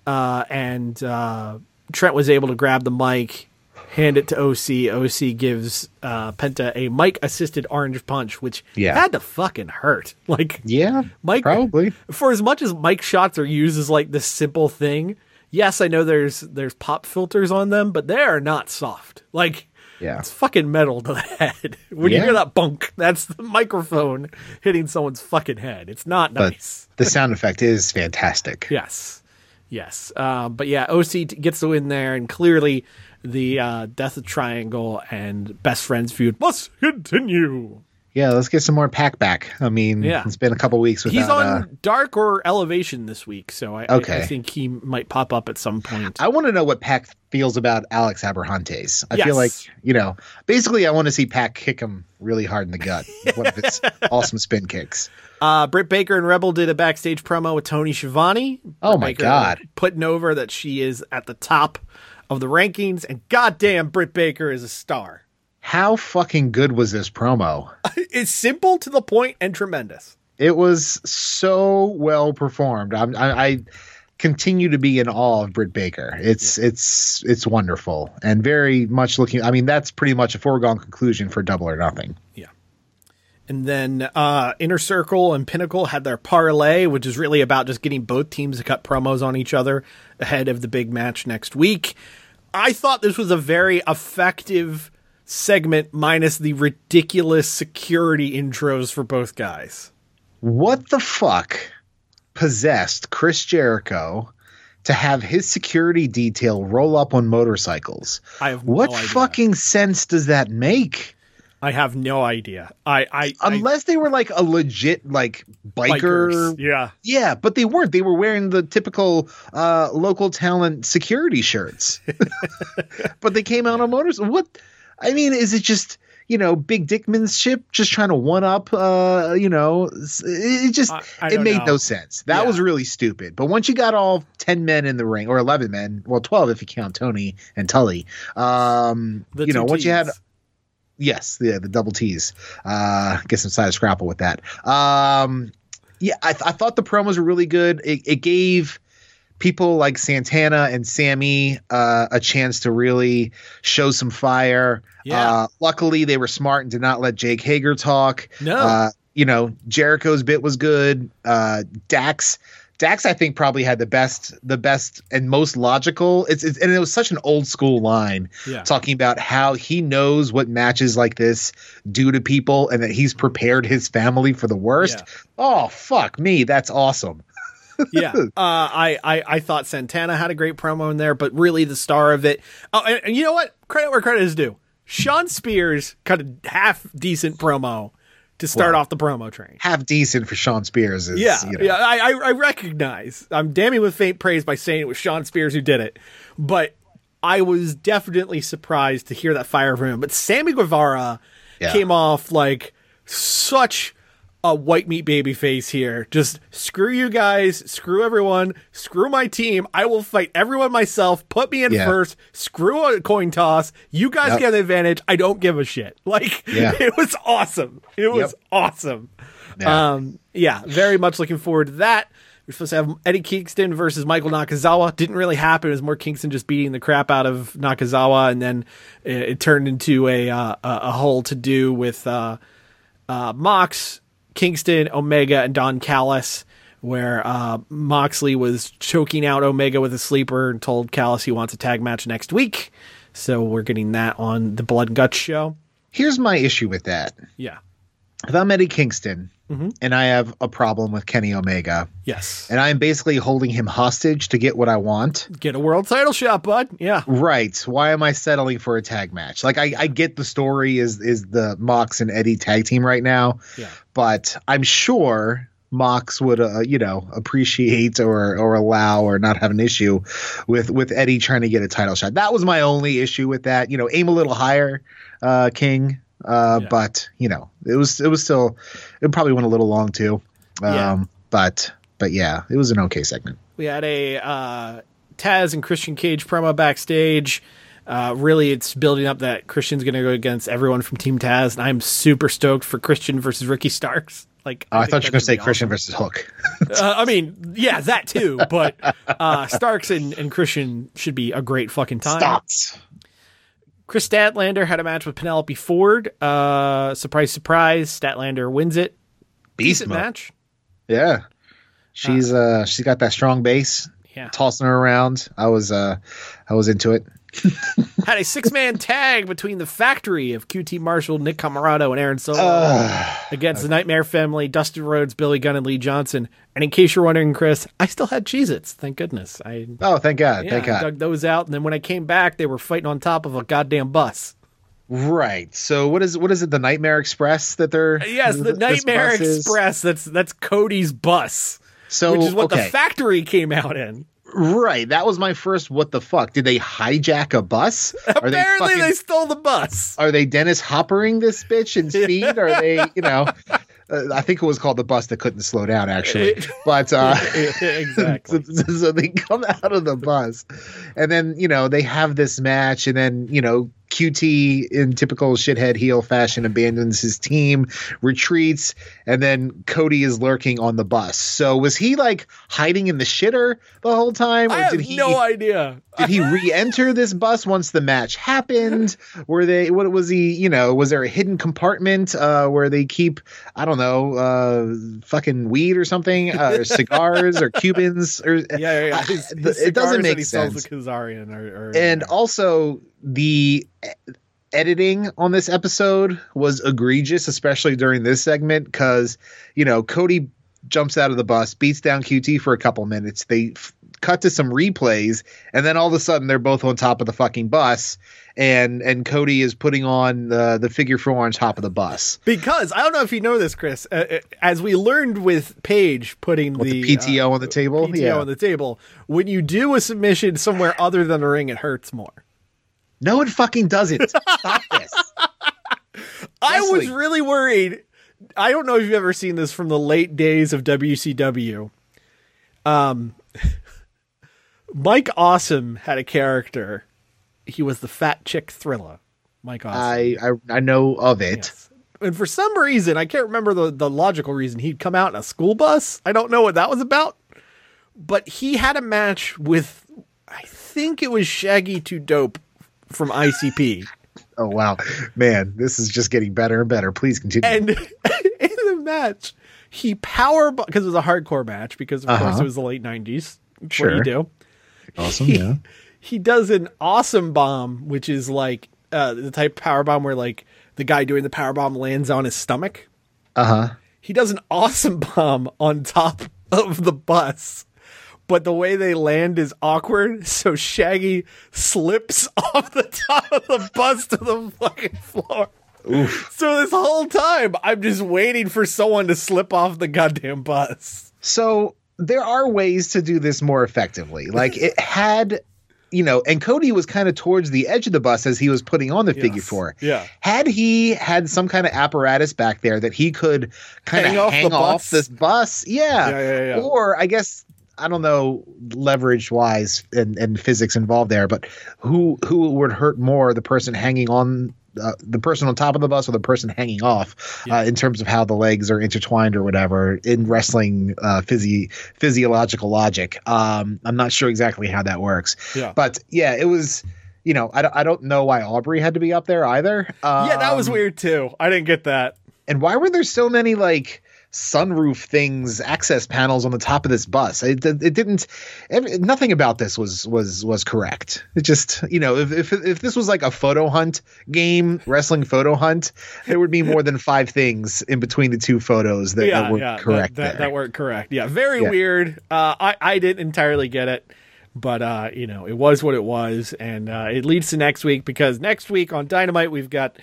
[SPEAKER 4] uh, and uh, Trent was able to grab the mic, hand it to OC. OC gives uh, Penta a mic assisted orange punch, which
[SPEAKER 5] Yeah.
[SPEAKER 4] had to fucking hurt. <laughs> Like
[SPEAKER 5] Yeah,
[SPEAKER 4] Mike
[SPEAKER 5] probably.
[SPEAKER 4] for as much as mic shots are used as like this simple thing. Yes, I know there's there's pop filters on them, but they are not soft. Like
[SPEAKER 5] Yeah.
[SPEAKER 4] it's fucking metal to the <laughs> head. When you hear that bunk, that's the microphone hitting someone's fucking head. It's not
[SPEAKER 5] But
[SPEAKER 4] nice. <laughs>
[SPEAKER 5] the sound effect is fantastic.
[SPEAKER 4] Yes, yes. Um, but yeah, OC t- gets the win there, and clearly the uh, Death of Triangle and Best Friends feud must continue.
[SPEAKER 5] Yeah, let's get some more PAC back. I mean,
[SPEAKER 4] Yeah.
[SPEAKER 5] it's been a couple weeks without.
[SPEAKER 4] He's on
[SPEAKER 5] uh,
[SPEAKER 4] Dark or Elevation this week, so I, I- I, think he might pop up at some point.
[SPEAKER 5] I want to know what PAC feels about Alex Abrahantes. I feel like you know, basically, I want to see PAC kick him really hard in the gut. One of his <laughs> awesome spin kicks.
[SPEAKER 4] Uh, Britt Baker and Rebel did a backstage promo with Tony Schiavone.
[SPEAKER 5] Oh
[SPEAKER 4] Britt
[SPEAKER 5] my
[SPEAKER 4] Baker
[SPEAKER 5] God.
[SPEAKER 4] Putting over that she is at the top of the rankings, and goddamn, Britt Baker is a star.
[SPEAKER 5] How fucking good was this promo? <laughs>
[SPEAKER 4] It's simple to the point and tremendous.
[SPEAKER 5] It was so well performed. I'm, I, I continue to be in awe of Britt Baker. It's it's it's wonderful and very much looking. I mean, that's pretty much a foregone conclusion for Double or Nothing. Yeah.
[SPEAKER 4] And then uh, Inner Circle and Pinnacle had their parlay, which is really about just getting both teams to cut promos on each other ahead of the big match next week. I thought this was a very effective segment, minus the ridiculous security intros for both guys.
[SPEAKER 5] What the fuck possessed Chris Jericho to have his security detail roll up on motorcycles?
[SPEAKER 4] I have no
[SPEAKER 5] what
[SPEAKER 4] idea.
[SPEAKER 5] fucking sense does that make?
[SPEAKER 4] I have no idea. I, I, I
[SPEAKER 5] Unless they were like a legit like biker
[SPEAKER 4] bikers. Yeah.
[SPEAKER 5] Yeah, but they weren't. They were wearing the typical uh, local talent security shirts. <laughs> but they came out on motors. What? I mean, is it just you know big Dickman's ship just trying to one up? Uh, you know, it just
[SPEAKER 4] I- I
[SPEAKER 5] it made
[SPEAKER 4] know.
[SPEAKER 5] no sense. That
[SPEAKER 4] Yeah.
[SPEAKER 5] was really stupid. But once you got all ten men in the ring, or eleven men, well, twelve if you count Tony and Tully. Um,
[SPEAKER 4] The
[SPEAKER 5] you know, once you had Yes, the the double T's. Uh, get some side of scrapple with that. Um, yeah, I, th- I thought the promos were really good. It, it gave people like Santana and Sammy uh, a chance to really show some fire.
[SPEAKER 4] Yeah.
[SPEAKER 5] Uh, luckily, they were smart and did not let Jake Hager talk.
[SPEAKER 4] No.
[SPEAKER 5] Uh, you know, Jericho's bit was good. Uh, Dax. Dax, I think, probably had the best, the best and most logical. It's, it's and it was such an old school line
[SPEAKER 4] Yeah.
[SPEAKER 5] talking about how he knows what matches like this do to people and that he's prepared his family for the worst.
[SPEAKER 4] Yeah.
[SPEAKER 5] Oh fuck me, that's awesome.
[SPEAKER 4] Yeah. <laughs> Uh, I, I, I thought Santana had a great promo in there, but really the star of it. Oh, and, and you know what? Credit where credit is due. Shawn Spears cut a half decent promo to start
[SPEAKER 5] Wow.
[SPEAKER 4] off the promo train.
[SPEAKER 5] Half decent for Shawn Spears is
[SPEAKER 4] Yeah,
[SPEAKER 5] you know,
[SPEAKER 4] yeah, I, I, I recognize. I'm damning with faint praise by saying it was Shawn Spears who did it, but I was definitely surprised to hear that fire from him. But Sammy Guevara
[SPEAKER 5] Yeah.
[SPEAKER 4] came off like such a white meat baby face here. Just screw you guys, screw everyone, screw my team. I will fight everyone myself. Put me in
[SPEAKER 5] Yeah.
[SPEAKER 4] first. Screw a coin toss. You guys
[SPEAKER 5] Yep.
[SPEAKER 4] get the advantage. I don't give a shit. <laughs> Like
[SPEAKER 5] Yeah.
[SPEAKER 4] it was awesome. It was
[SPEAKER 5] Yep.
[SPEAKER 4] awesome.
[SPEAKER 5] Yeah.
[SPEAKER 4] Um, yeah, very much looking forward to that. We're supposed to have Eddie Kingston versus Michael Nakazawa. Didn't really happen. It was more Kingston just beating the crap out of Nakazawa, and then it, it turned into a uh, a, a whole to do with uh, uh, Mox, Kingston, Omega, and Don Callis, where uh, Moxley was choking out Omega with a sleeper and told Callis he wants a tag match next week. So we're getting that on the Blood and Guts show.
[SPEAKER 5] Here's my issue with that.
[SPEAKER 4] Yeah.
[SPEAKER 5] If I'm Eddie Kingston
[SPEAKER 4] Mm-hmm.
[SPEAKER 5] and I have a problem with Kenny Omega
[SPEAKER 4] Yes.
[SPEAKER 5] and I'm basically holding him hostage to get what I want,
[SPEAKER 4] Get a world title shot, bud. Yeah.
[SPEAKER 5] Right. Why am I settling for a tag match? Like I, I get the story is is the Mox and Eddie tag team right now.
[SPEAKER 4] Yeah.
[SPEAKER 5] But I'm sure Mox would uh, you know appreciate or or allow or not have an issue with with Eddie trying to get a title shot. That was my only issue with that. You know, aim a little higher, uh, King. Uh,
[SPEAKER 4] Yeah.
[SPEAKER 5] but you know, it was it was still it probably went a little long too. Um,
[SPEAKER 4] Yeah.
[SPEAKER 5] but but yeah, it was an okay segment.
[SPEAKER 4] We had a uh, Taz and Christian Cage promo backstage. Uh, really, it's building up that Christian's going to go against everyone from Team Taz, and I'm super stoked for Christian versus Ricky Starks. Like,
[SPEAKER 5] Oh, I, thought you were going to say
[SPEAKER 4] be
[SPEAKER 5] Christian
[SPEAKER 4] awesome.
[SPEAKER 5] versus Hook.
[SPEAKER 4] Uh, I <laughs> mean, yeah, that too. But uh, Starks and, and Christian should be a great fucking time.
[SPEAKER 5] Stops.
[SPEAKER 4] Kris Statlander had a match with Penelope Ford. Uh, surprise, surprise, Statlander wins it.
[SPEAKER 5] Beast
[SPEAKER 4] Decent match.
[SPEAKER 5] Yeah. She's uh she's got that strong base,
[SPEAKER 4] Yeah.
[SPEAKER 5] tossing her around. I was uh I was into it.
[SPEAKER 4] Had a six man tag between the factory of QT Marshall, Nick Comoroto, and Aaron Solo ah, against the Nightmare Family, Dustin Rhodes, Billy Gunn, and Lee Johnson. And in case you're wondering, Chris, I still had Cheez Its. Thank goodness. I,
[SPEAKER 5] Oh, thank God.
[SPEAKER 4] yeah,
[SPEAKER 5] thank
[SPEAKER 4] I
[SPEAKER 5] God.
[SPEAKER 4] dug those out. And then when I came back, they were fighting on top of a goddamn bus.
[SPEAKER 5] right. So what is what is it, the Nightmare Express that they're uh,
[SPEAKER 4] Yes, the Nightmare
[SPEAKER 5] bus is?
[SPEAKER 4] Express. That's that's Cody's bus,
[SPEAKER 5] So
[SPEAKER 4] which is what
[SPEAKER 5] okay.
[SPEAKER 4] the factory came out in.
[SPEAKER 5] Right. That was my first what the fuck. Did they hijack a bus? Are they
[SPEAKER 4] Apparently,
[SPEAKER 5] fucking
[SPEAKER 4] they stole the bus.
[SPEAKER 5] are they Dennis Hoppering this bitch in <laughs> speed? Are they, you know, uh, I think it was called the bus that couldn't slow down actually. <laughs> But uh <laughs>
[SPEAKER 4] exactly.
[SPEAKER 5] so, so they come out of the bus and then you know they have this match and then you know qt in typical shithead heel fashion abandons his team retreats and then cody is lurking on the bus so was he like hiding in the shitter the whole time
[SPEAKER 4] I have
[SPEAKER 5] did he
[SPEAKER 4] no idea.
[SPEAKER 5] did he re-enter this bus once the match happened <laughs> were they what was he you know was there a hidden compartment uh where they keep i don't know uh fucking weed or something uh, or <laughs> cigars or cubans or
[SPEAKER 4] Yeah, yeah, yeah.
[SPEAKER 5] I-
[SPEAKER 4] His- his
[SPEAKER 5] it doesn't make
[SPEAKER 4] that he sells
[SPEAKER 5] sense
[SPEAKER 4] Kazarian or, or
[SPEAKER 5] and also the editing on this episode was egregious especially during this segment because you know cody jumps out of the bus beats down qt for a couple minutes they f- cut to some replays and then all of a sudden they're both on top of the fucking bus and and cody is putting on the the figure four on top of the bus
[SPEAKER 4] because I don't know if you know this, Chris. Uh, uh, as we learned with Paige putting
[SPEAKER 5] with the,
[SPEAKER 4] the,
[SPEAKER 5] pto on the table
[SPEAKER 4] uh, PTO
[SPEAKER 5] yeah
[SPEAKER 4] on the table, when you do a submission somewhere other than the ring, it hurts more.
[SPEAKER 5] No, one fucking does it. Stop this. <laughs>
[SPEAKER 4] I was really worried. I don't know if you've ever seen this from the late days of WCW. Um, <laughs> Mike Awesome had a character. He was the fat chick thriller. Mike Awesome.
[SPEAKER 5] I, I I know of it.
[SPEAKER 4] Yes. And for some reason, I can't remember the, the logical reason, he'd come out in a school bus. I don't know what that was about. But he had a match with, I think it was Shaggy Too Dope from ICP.
[SPEAKER 5] Oh wow, man, this is just getting better and better. Please continue.
[SPEAKER 4] and <laughs> in the match, he power because it was a hardcore match because of course
[SPEAKER 5] Uh-huh.
[SPEAKER 4] it was the late nineties. What
[SPEAKER 5] Sure.
[SPEAKER 4] you do?
[SPEAKER 5] awesome,
[SPEAKER 4] He,
[SPEAKER 5] yeah.
[SPEAKER 4] he does an awesome bomb, which is like uh, the type of power bomb where like the guy doing the power bomb lands on his stomach.
[SPEAKER 5] Uh huh.
[SPEAKER 4] He does an awesome <laughs> bomb on top of the bus. But the way they land is awkward, so Shaggy slips <laughs> off the top of the bus to the fucking floor. So this whole time, I'm just waiting for someone to slip off the goddamn bus.
[SPEAKER 5] So there are ways to do this more effectively. Like it <laughs> had, you know, and Cody was kind of towards the edge of the bus as he was putting on the figure four.
[SPEAKER 4] Yeah.
[SPEAKER 5] Had he had some kind of apparatus back there that he could kind
[SPEAKER 4] Hang
[SPEAKER 5] of
[SPEAKER 4] off the
[SPEAKER 5] hang off
[SPEAKER 4] bus?
[SPEAKER 5] this bus, yeah.
[SPEAKER 4] Yeah, yeah, yeah.
[SPEAKER 5] Or I guess I don't know leverage wise and, and physics involved there, but who who would hurt more, the person hanging on uh, the person on top of the bus or the person hanging off uh, in terms of how the legs are intertwined or whatever in wrestling uh, physi- physiological logic. Um, I'm not sure exactly how that works,
[SPEAKER 4] Yeah.
[SPEAKER 5] but yeah, it was. You know, I don't, I don't know why Aubrey had to be up there either.
[SPEAKER 4] yeah, that was
[SPEAKER 5] Um,
[SPEAKER 4] weird too. I didn't get that.
[SPEAKER 5] and why were there so many like sunroof things, access panels on the top of this bus? It, it, it didn't. Every, nothing about this was was was correct. It just you know if if if this was like a photo hunt game, wrestling photo hunt, there would be more than five things in between the two photos that,
[SPEAKER 4] yeah,
[SPEAKER 5] that were
[SPEAKER 4] yeah,
[SPEAKER 5] correct.
[SPEAKER 4] That, that, that weren't correct. Yeah, very
[SPEAKER 5] Yeah.
[SPEAKER 4] weird. Uh, I I didn't entirely get it, but uh, you know, it was what it was, and uh, it leads to next week because next week on Dynamite we've got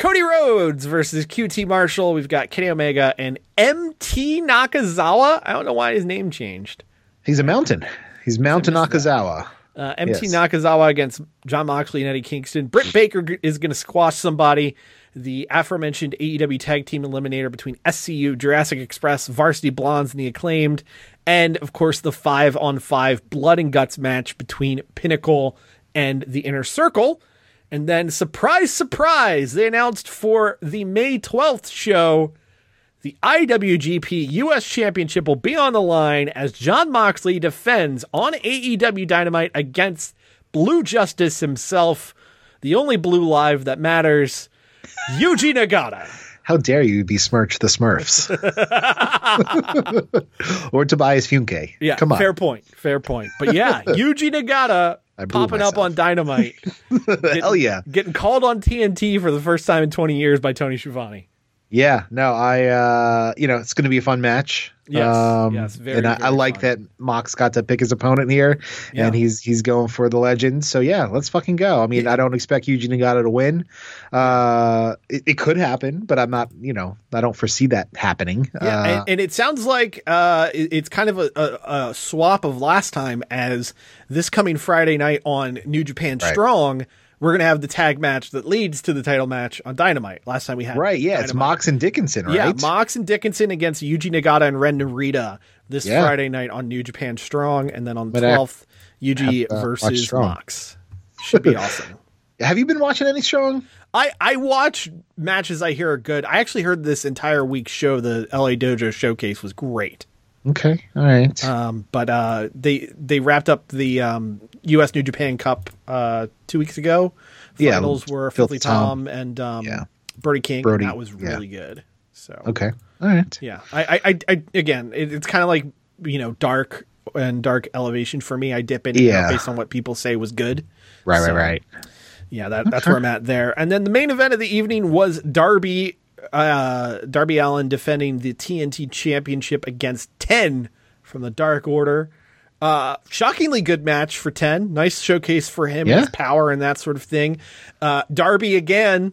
[SPEAKER 4] Cody Rhodes versus QT Marshall. We've got Kenny Omega and MT Nakazawa. I don't know why his name changed.
[SPEAKER 5] He's a mountain. He's Mountain Nakazawa.
[SPEAKER 4] Uh, MT
[SPEAKER 5] Yes.
[SPEAKER 4] Nakazawa against Jon Moxley and Eddie Kingston. Britt Baker is going to squash somebody. The aforementioned AEW Tag Team Eliminator between SCU, Jurassic Express, Varsity Blondes, and the Acclaimed. And, of course, the five on five Blood and Guts match between Pinnacle and the Inner Circle. And then, surprise, surprise, they announced for the May 12th show the IWGP US Championship will be on the line as Jon Moxley defends on AEW Dynamite against Blue Justice himself, the only blue live that matters, Yuji Nagata.
[SPEAKER 5] How dare you besmirch the Smurfs? <laughs> <laughs> or Tobias Funke.
[SPEAKER 4] Yeah,
[SPEAKER 5] Come on.
[SPEAKER 4] fair point, fair point. But yeah, Yuji Nagata Popping up on Dynamite, <laughs>
[SPEAKER 5] Hell yeah.
[SPEAKER 4] getting called on TNT for the first time in 20 years by Tony Schiavone.
[SPEAKER 5] Yeah, no, I uh you know, it's gonna be a fun match.
[SPEAKER 4] Yes, yes, very,
[SPEAKER 5] and I, I like
[SPEAKER 4] fun.
[SPEAKER 5] that Mox got to pick his opponent here
[SPEAKER 4] Yeah.
[SPEAKER 5] and he's he's going for the legend. So yeah, let's fucking go. I mean, I don't expect Yuji Nagata to win. Uh it, it could happen, but I'm not, you know, I don't foresee that happening.
[SPEAKER 4] Yeah,
[SPEAKER 5] uh,
[SPEAKER 4] and, and it sounds like uh, it- it's kind of a, a, a swap of last time. As this coming Friday night on New Japan
[SPEAKER 5] Right.
[SPEAKER 4] Strong, we're gonna have the tag match that leads to the title match on Dynamite. Last time we had
[SPEAKER 5] right, yeah, it's Mox and Dickinson, right?
[SPEAKER 4] Yeah, Mox and Dickinson against Yuji Nagata and Ren Narita this
[SPEAKER 5] Yeah.
[SPEAKER 4] Friday night on New Japan Strong, and then on the
[SPEAKER 5] uh,
[SPEAKER 4] twelfth, Yuji
[SPEAKER 5] have, uh,
[SPEAKER 4] versus Mox. Should be awesome. <laughs>
[SPEAKER 5] Have you been watching any strong?
[SPEAKER 4] I, I watch matches I hear are good. I actually heard this entire week's show, the LA Dojo showcase, was great.
[SPEAKER 5] Okay, all right.
[SPEAKER 4] Um, but uh, they they wrapped up the um, U.S. New Japan Cup uh, two weeks ago.
[SPEAKER 5] Yeah,
[SPEAKER 4] Finals were
[SPEAKER 5] Filthy
[SPEAKER 4] Tom,
[SPEAKER 5] Tom.
[SPEAKER 4] and um,
[SPEAKER 5] Yeah.
[SPEAKER 4] Brody King.
[SPEAKER 5] Brody,
[SPEAKER 4] and that was
[SPEAKER 5] yeah.
[SPEAKER 4] really good. So
[SPEAKER 5] okay. All right.
[SPEAKER 4] yeah, I I, I, I again, it, it's kind of like you know dark and dark elevation for me. I dip in
[SPEAKER 5] Yeah.
[SPEAKER 4] based on what people say was good.
[SPEAKER 5] Right,
[SPEAKER 4] So,
[SPEAKER 5] right, right.
[SPEAKER 4] Yeah, that, that's where I'm at there. And then the main event of the evening was Darby uh, Darby Allin defending the TNT Championship against Ten from the Dark Order. Uh, shockingly good match for Ten. Nice showcase for him,
[SPEAKER 5] Yeah.
[SPEAKER 4] his power and that sort of thing. Uh, Darby again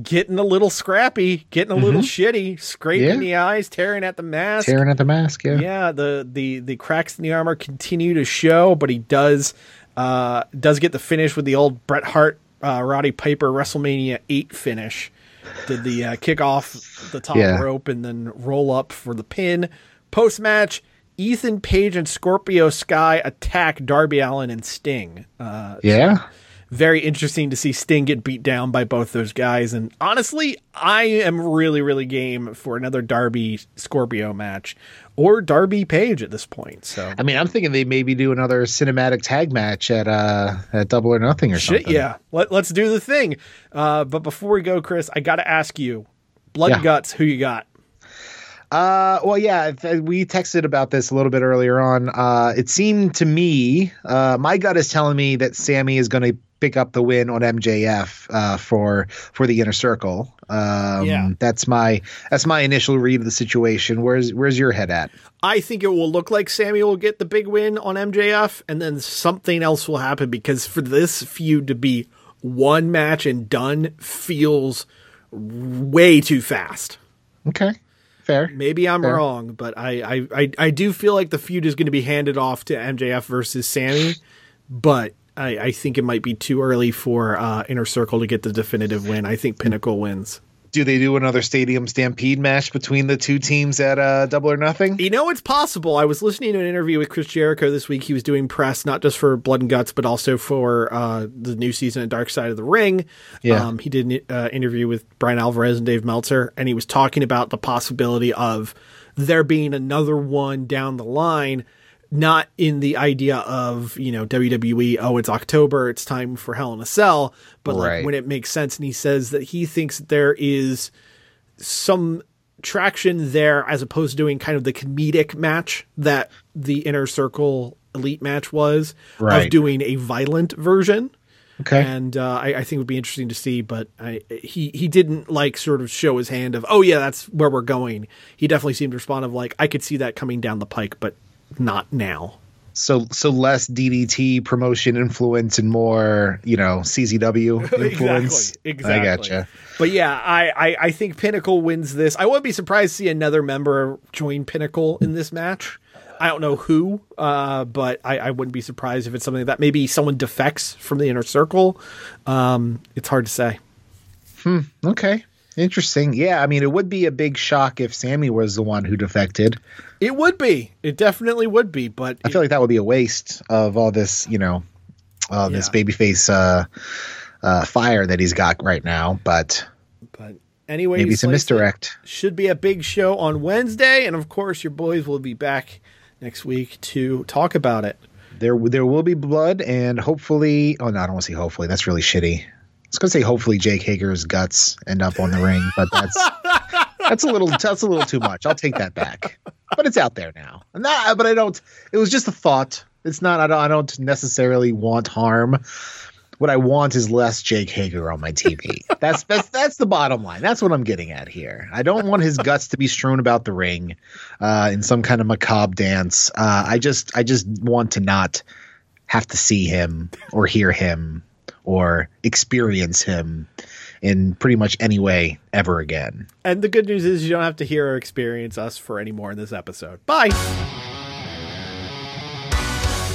[SPEAKER 4] getting a little scrappy, getting a little shitty, scraping
[SPEAKER 5] Mm-hmm. Yeah.
[SPEAKER 4] the eyes, tearing at the mask.
[SPEAKER 5] Tearing at the mask, yeah.
[SPEAKER 4] Yeah, the the the cracks in the armor continue to show, but he does uh does get the finish with the old Bret Hart uh, Roddy Piper WrestleMania 8 finish. Did the uh, kick off the top
[SPEAKER 5] Yeah.
[SPEAKER 4] rope and then roll up for the pin. Post match, Ethan Page and Scorpio Sky attack Darby Allin and Sting. Uh,
[SPEAKER 5] Yeah.
[SPEAKER 4] Very interesting to see Sting get beat down by both those guys. And honestly, I am really, really game for another Darby Scorpio match or Darby Page at this point. So
[SPEAKER 5] I mean, I'm thinking they maybe do another cinematic tag match at uh at Double or Nothing or
[SPEAKER 4] shit,
[SPEAKER 5] something.
[SPEAKER 4] yeah. Let, let's do the thing. Uh, but before we go, Chris, I got to ask you, Blood
[SPEAKER 5] Yeah.
[SPEAKER 4] and Guts, who you got?
[SPEAKER 5] Uh, well, yeah, th- we texted about this a little bit earlier on. Uh, it seemed to me, uh, my gut is telling me that Sammy is going to pick up the win on MJF uh, for for the inner circle. Um,
[SPEAKER 4] Yeah.
[SPEAKER 5] that's my that's my initial read of the situation. Where's where's your head at?
[SPEAKER 4] I think it will look like Sammy will get the big win on MJF, and then something else will happen because for this feud to be one match and done feels way too fast.
[SPEAKER 5] Okay, fair.
[SPEAKER 4] Maybe I'm
[SPEAKER 5] Fair.
[SPEAKER 4] wrong, but I, I, I, I do feel like the feud is going to be handed off to MJF versus Sammy, but I, I think it might be too early for uh, Inner Circle to get the definitive win. I think Pinnacle wins.
[SPEAKER 5] Do they do another Stadium Stampede match between the two teams at uh, Double or Nothing?
[SPEAKER 4] You know, it's possible. I was listening to an interview with Chris Jericho this week. He was doing press not just for Blood and Guts, but also for uh, the new season of Dark Side of the Ring.
[SPEAKER 5] Yeah.
[SPEAKER 4] Um, he did an uh, interview with Bryan Alvarez and Dave Meltzer, and he was talking about the possibility of there being another one down the line. Not in the idea of you know WWE. Oh, it's October. It's time for Hell in a Cell. But like when it makes sense, and he says that he thinks that there is some traction there as opposed to doing kind of the comedic match that the inner circle elite match was of doing a violent version
[SPEAKER 5] Okay.
[SPEAKER 4] and uh, I, I think it would be interesting to see but I, he he didn't like sort of show his hand of oh yeah that's where we're going he definitely seemed to respond of like i could see that coming down the pike but not now
[SPEAKER 5] so so less DDT promotion influence and more, you know, CZW <laughs> influence.
[SPEAKER 4] Exactly.
[SPEAKER 5] I gotcha.
[SPEAKER 4] But yeah, I, I, I think Pinnacle wins this. I wouldn't be surprised to see another member join Pinnacle in this match. I don't know who, uh, but I, I wouldn't be surprised if it's something like that maybe someone defects from the inner circle. Um, it's hard to say. Hmm.
[SPEAKER 5] Okay. Interesting. Yeah, I mean, it would be a big shock if Sammy was the one who defected.
[SPEAKER 4] It would be. It definitely would be. But
[SPEAKER 5] I feel like that would be a waste of all this, you know, uh, this
[SPEAKER 4] Yeah.
[SPEAKER 5] babyface uh, uh, fire that he's got right now. But
[SPEAKER 4] but anyway,
[SPEAKER 5] maybe
[SPEAKER 4] some
[SPEAKER 5] misdirect.
[SPEAKER 4] should be a big show on Wednesday, and of course, your boys will be back next week to talk about it.
[SPEAKER 5] There, there will be blood, and hopefully, oh no, I don't want to say hopefully. That's really shitty. I was gonna say hopefully Jake Hager's guts end up on the ring, but that's <laughs> that's a little that's a little too much. I'll take that back. But it's out there now. Not, but I don't. It was just a thought. It's not. I don't. I don't necessarily want harm. What I want is less Jake Hager on my TV. That's that's that's the bottom line. That's what I'm getting at here. I don't want his guts to be strewn about the ring uh, in some kind of macabre dance. Uh, I just I just want to not have to see him or hear him or experience him in pretty much any way ever again.
[SPEAKER 4] And the good news is you don't have to hear or experience us for any more in this episode. Bye.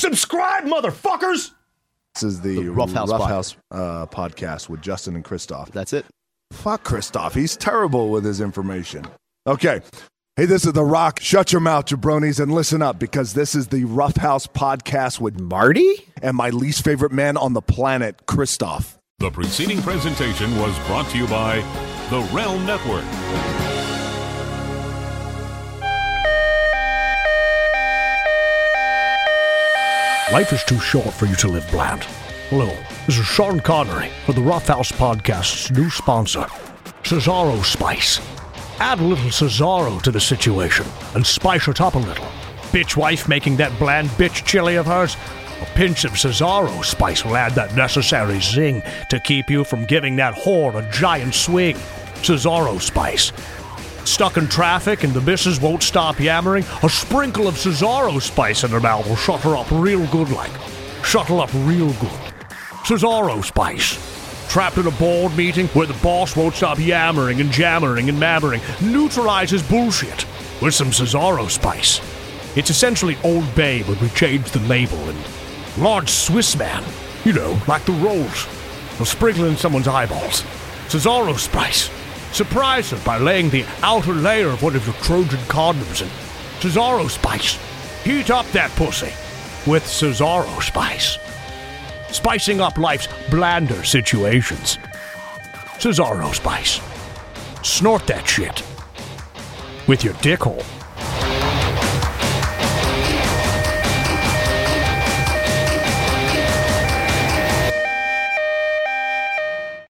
[SPEAKER 7] Subscribe, motherfuckers!
[SPEAKER 8] This is the,
[SPEAKER 9] The Rough House
[SPEAKER 8] Rough House, uh, podcast with Justin and Christoph.
[SPEAKER 9] That's it.
[SPEAKER 8] Fuck Christoph. He's terrible with his information. Okay. Hey, this is The Rock. Shut your mouth, jabronis, and listen up because this is the Rough House podcast with
[SPEAKER 4] Marty?
[SPEAKER 8] and my least favorite man on the planet, Christoph.
[SPEAKER 1] The preceding presentation was brought to you by the Realm Network.
[SPEAKER 10] Life is too short for you to live bland. Hello, this is Sean Connery for the Rough House Podcast's new sponsor, Cesaro Spice. Add a little Cesaro to the situation and spice it up a little. Bitch wife making that bland bitch chili of hers?
[SPEAKER 7] A pinch of Cesaro spice will add that necessary zing to keep you from giving that whore a giant swing. Cesaro spice. Stuck in traffic and the missus won't stop yammering, a sprinkle of Cesaro spice in her mouth will shut her up real good like. Shut her up real good. Cesaro spice. Trapped in a board meeting where the boss won't stop yammering and jammering and mammering, neutralizes bullshit with some Cesaro spice. It's essentially Old Bay, but we changed the label and large Swiss man, you know, like the rolls. Will sprinkle in someone's eyeballs. Cesaro spice. Surprise her by laying the outer layer of one of your Trojan condoms in Cesaro spice. Heat up that pussy with Cesaro spice. Spicing up life's blander situations. Cesaro spice. Snort that shit with your dick hole.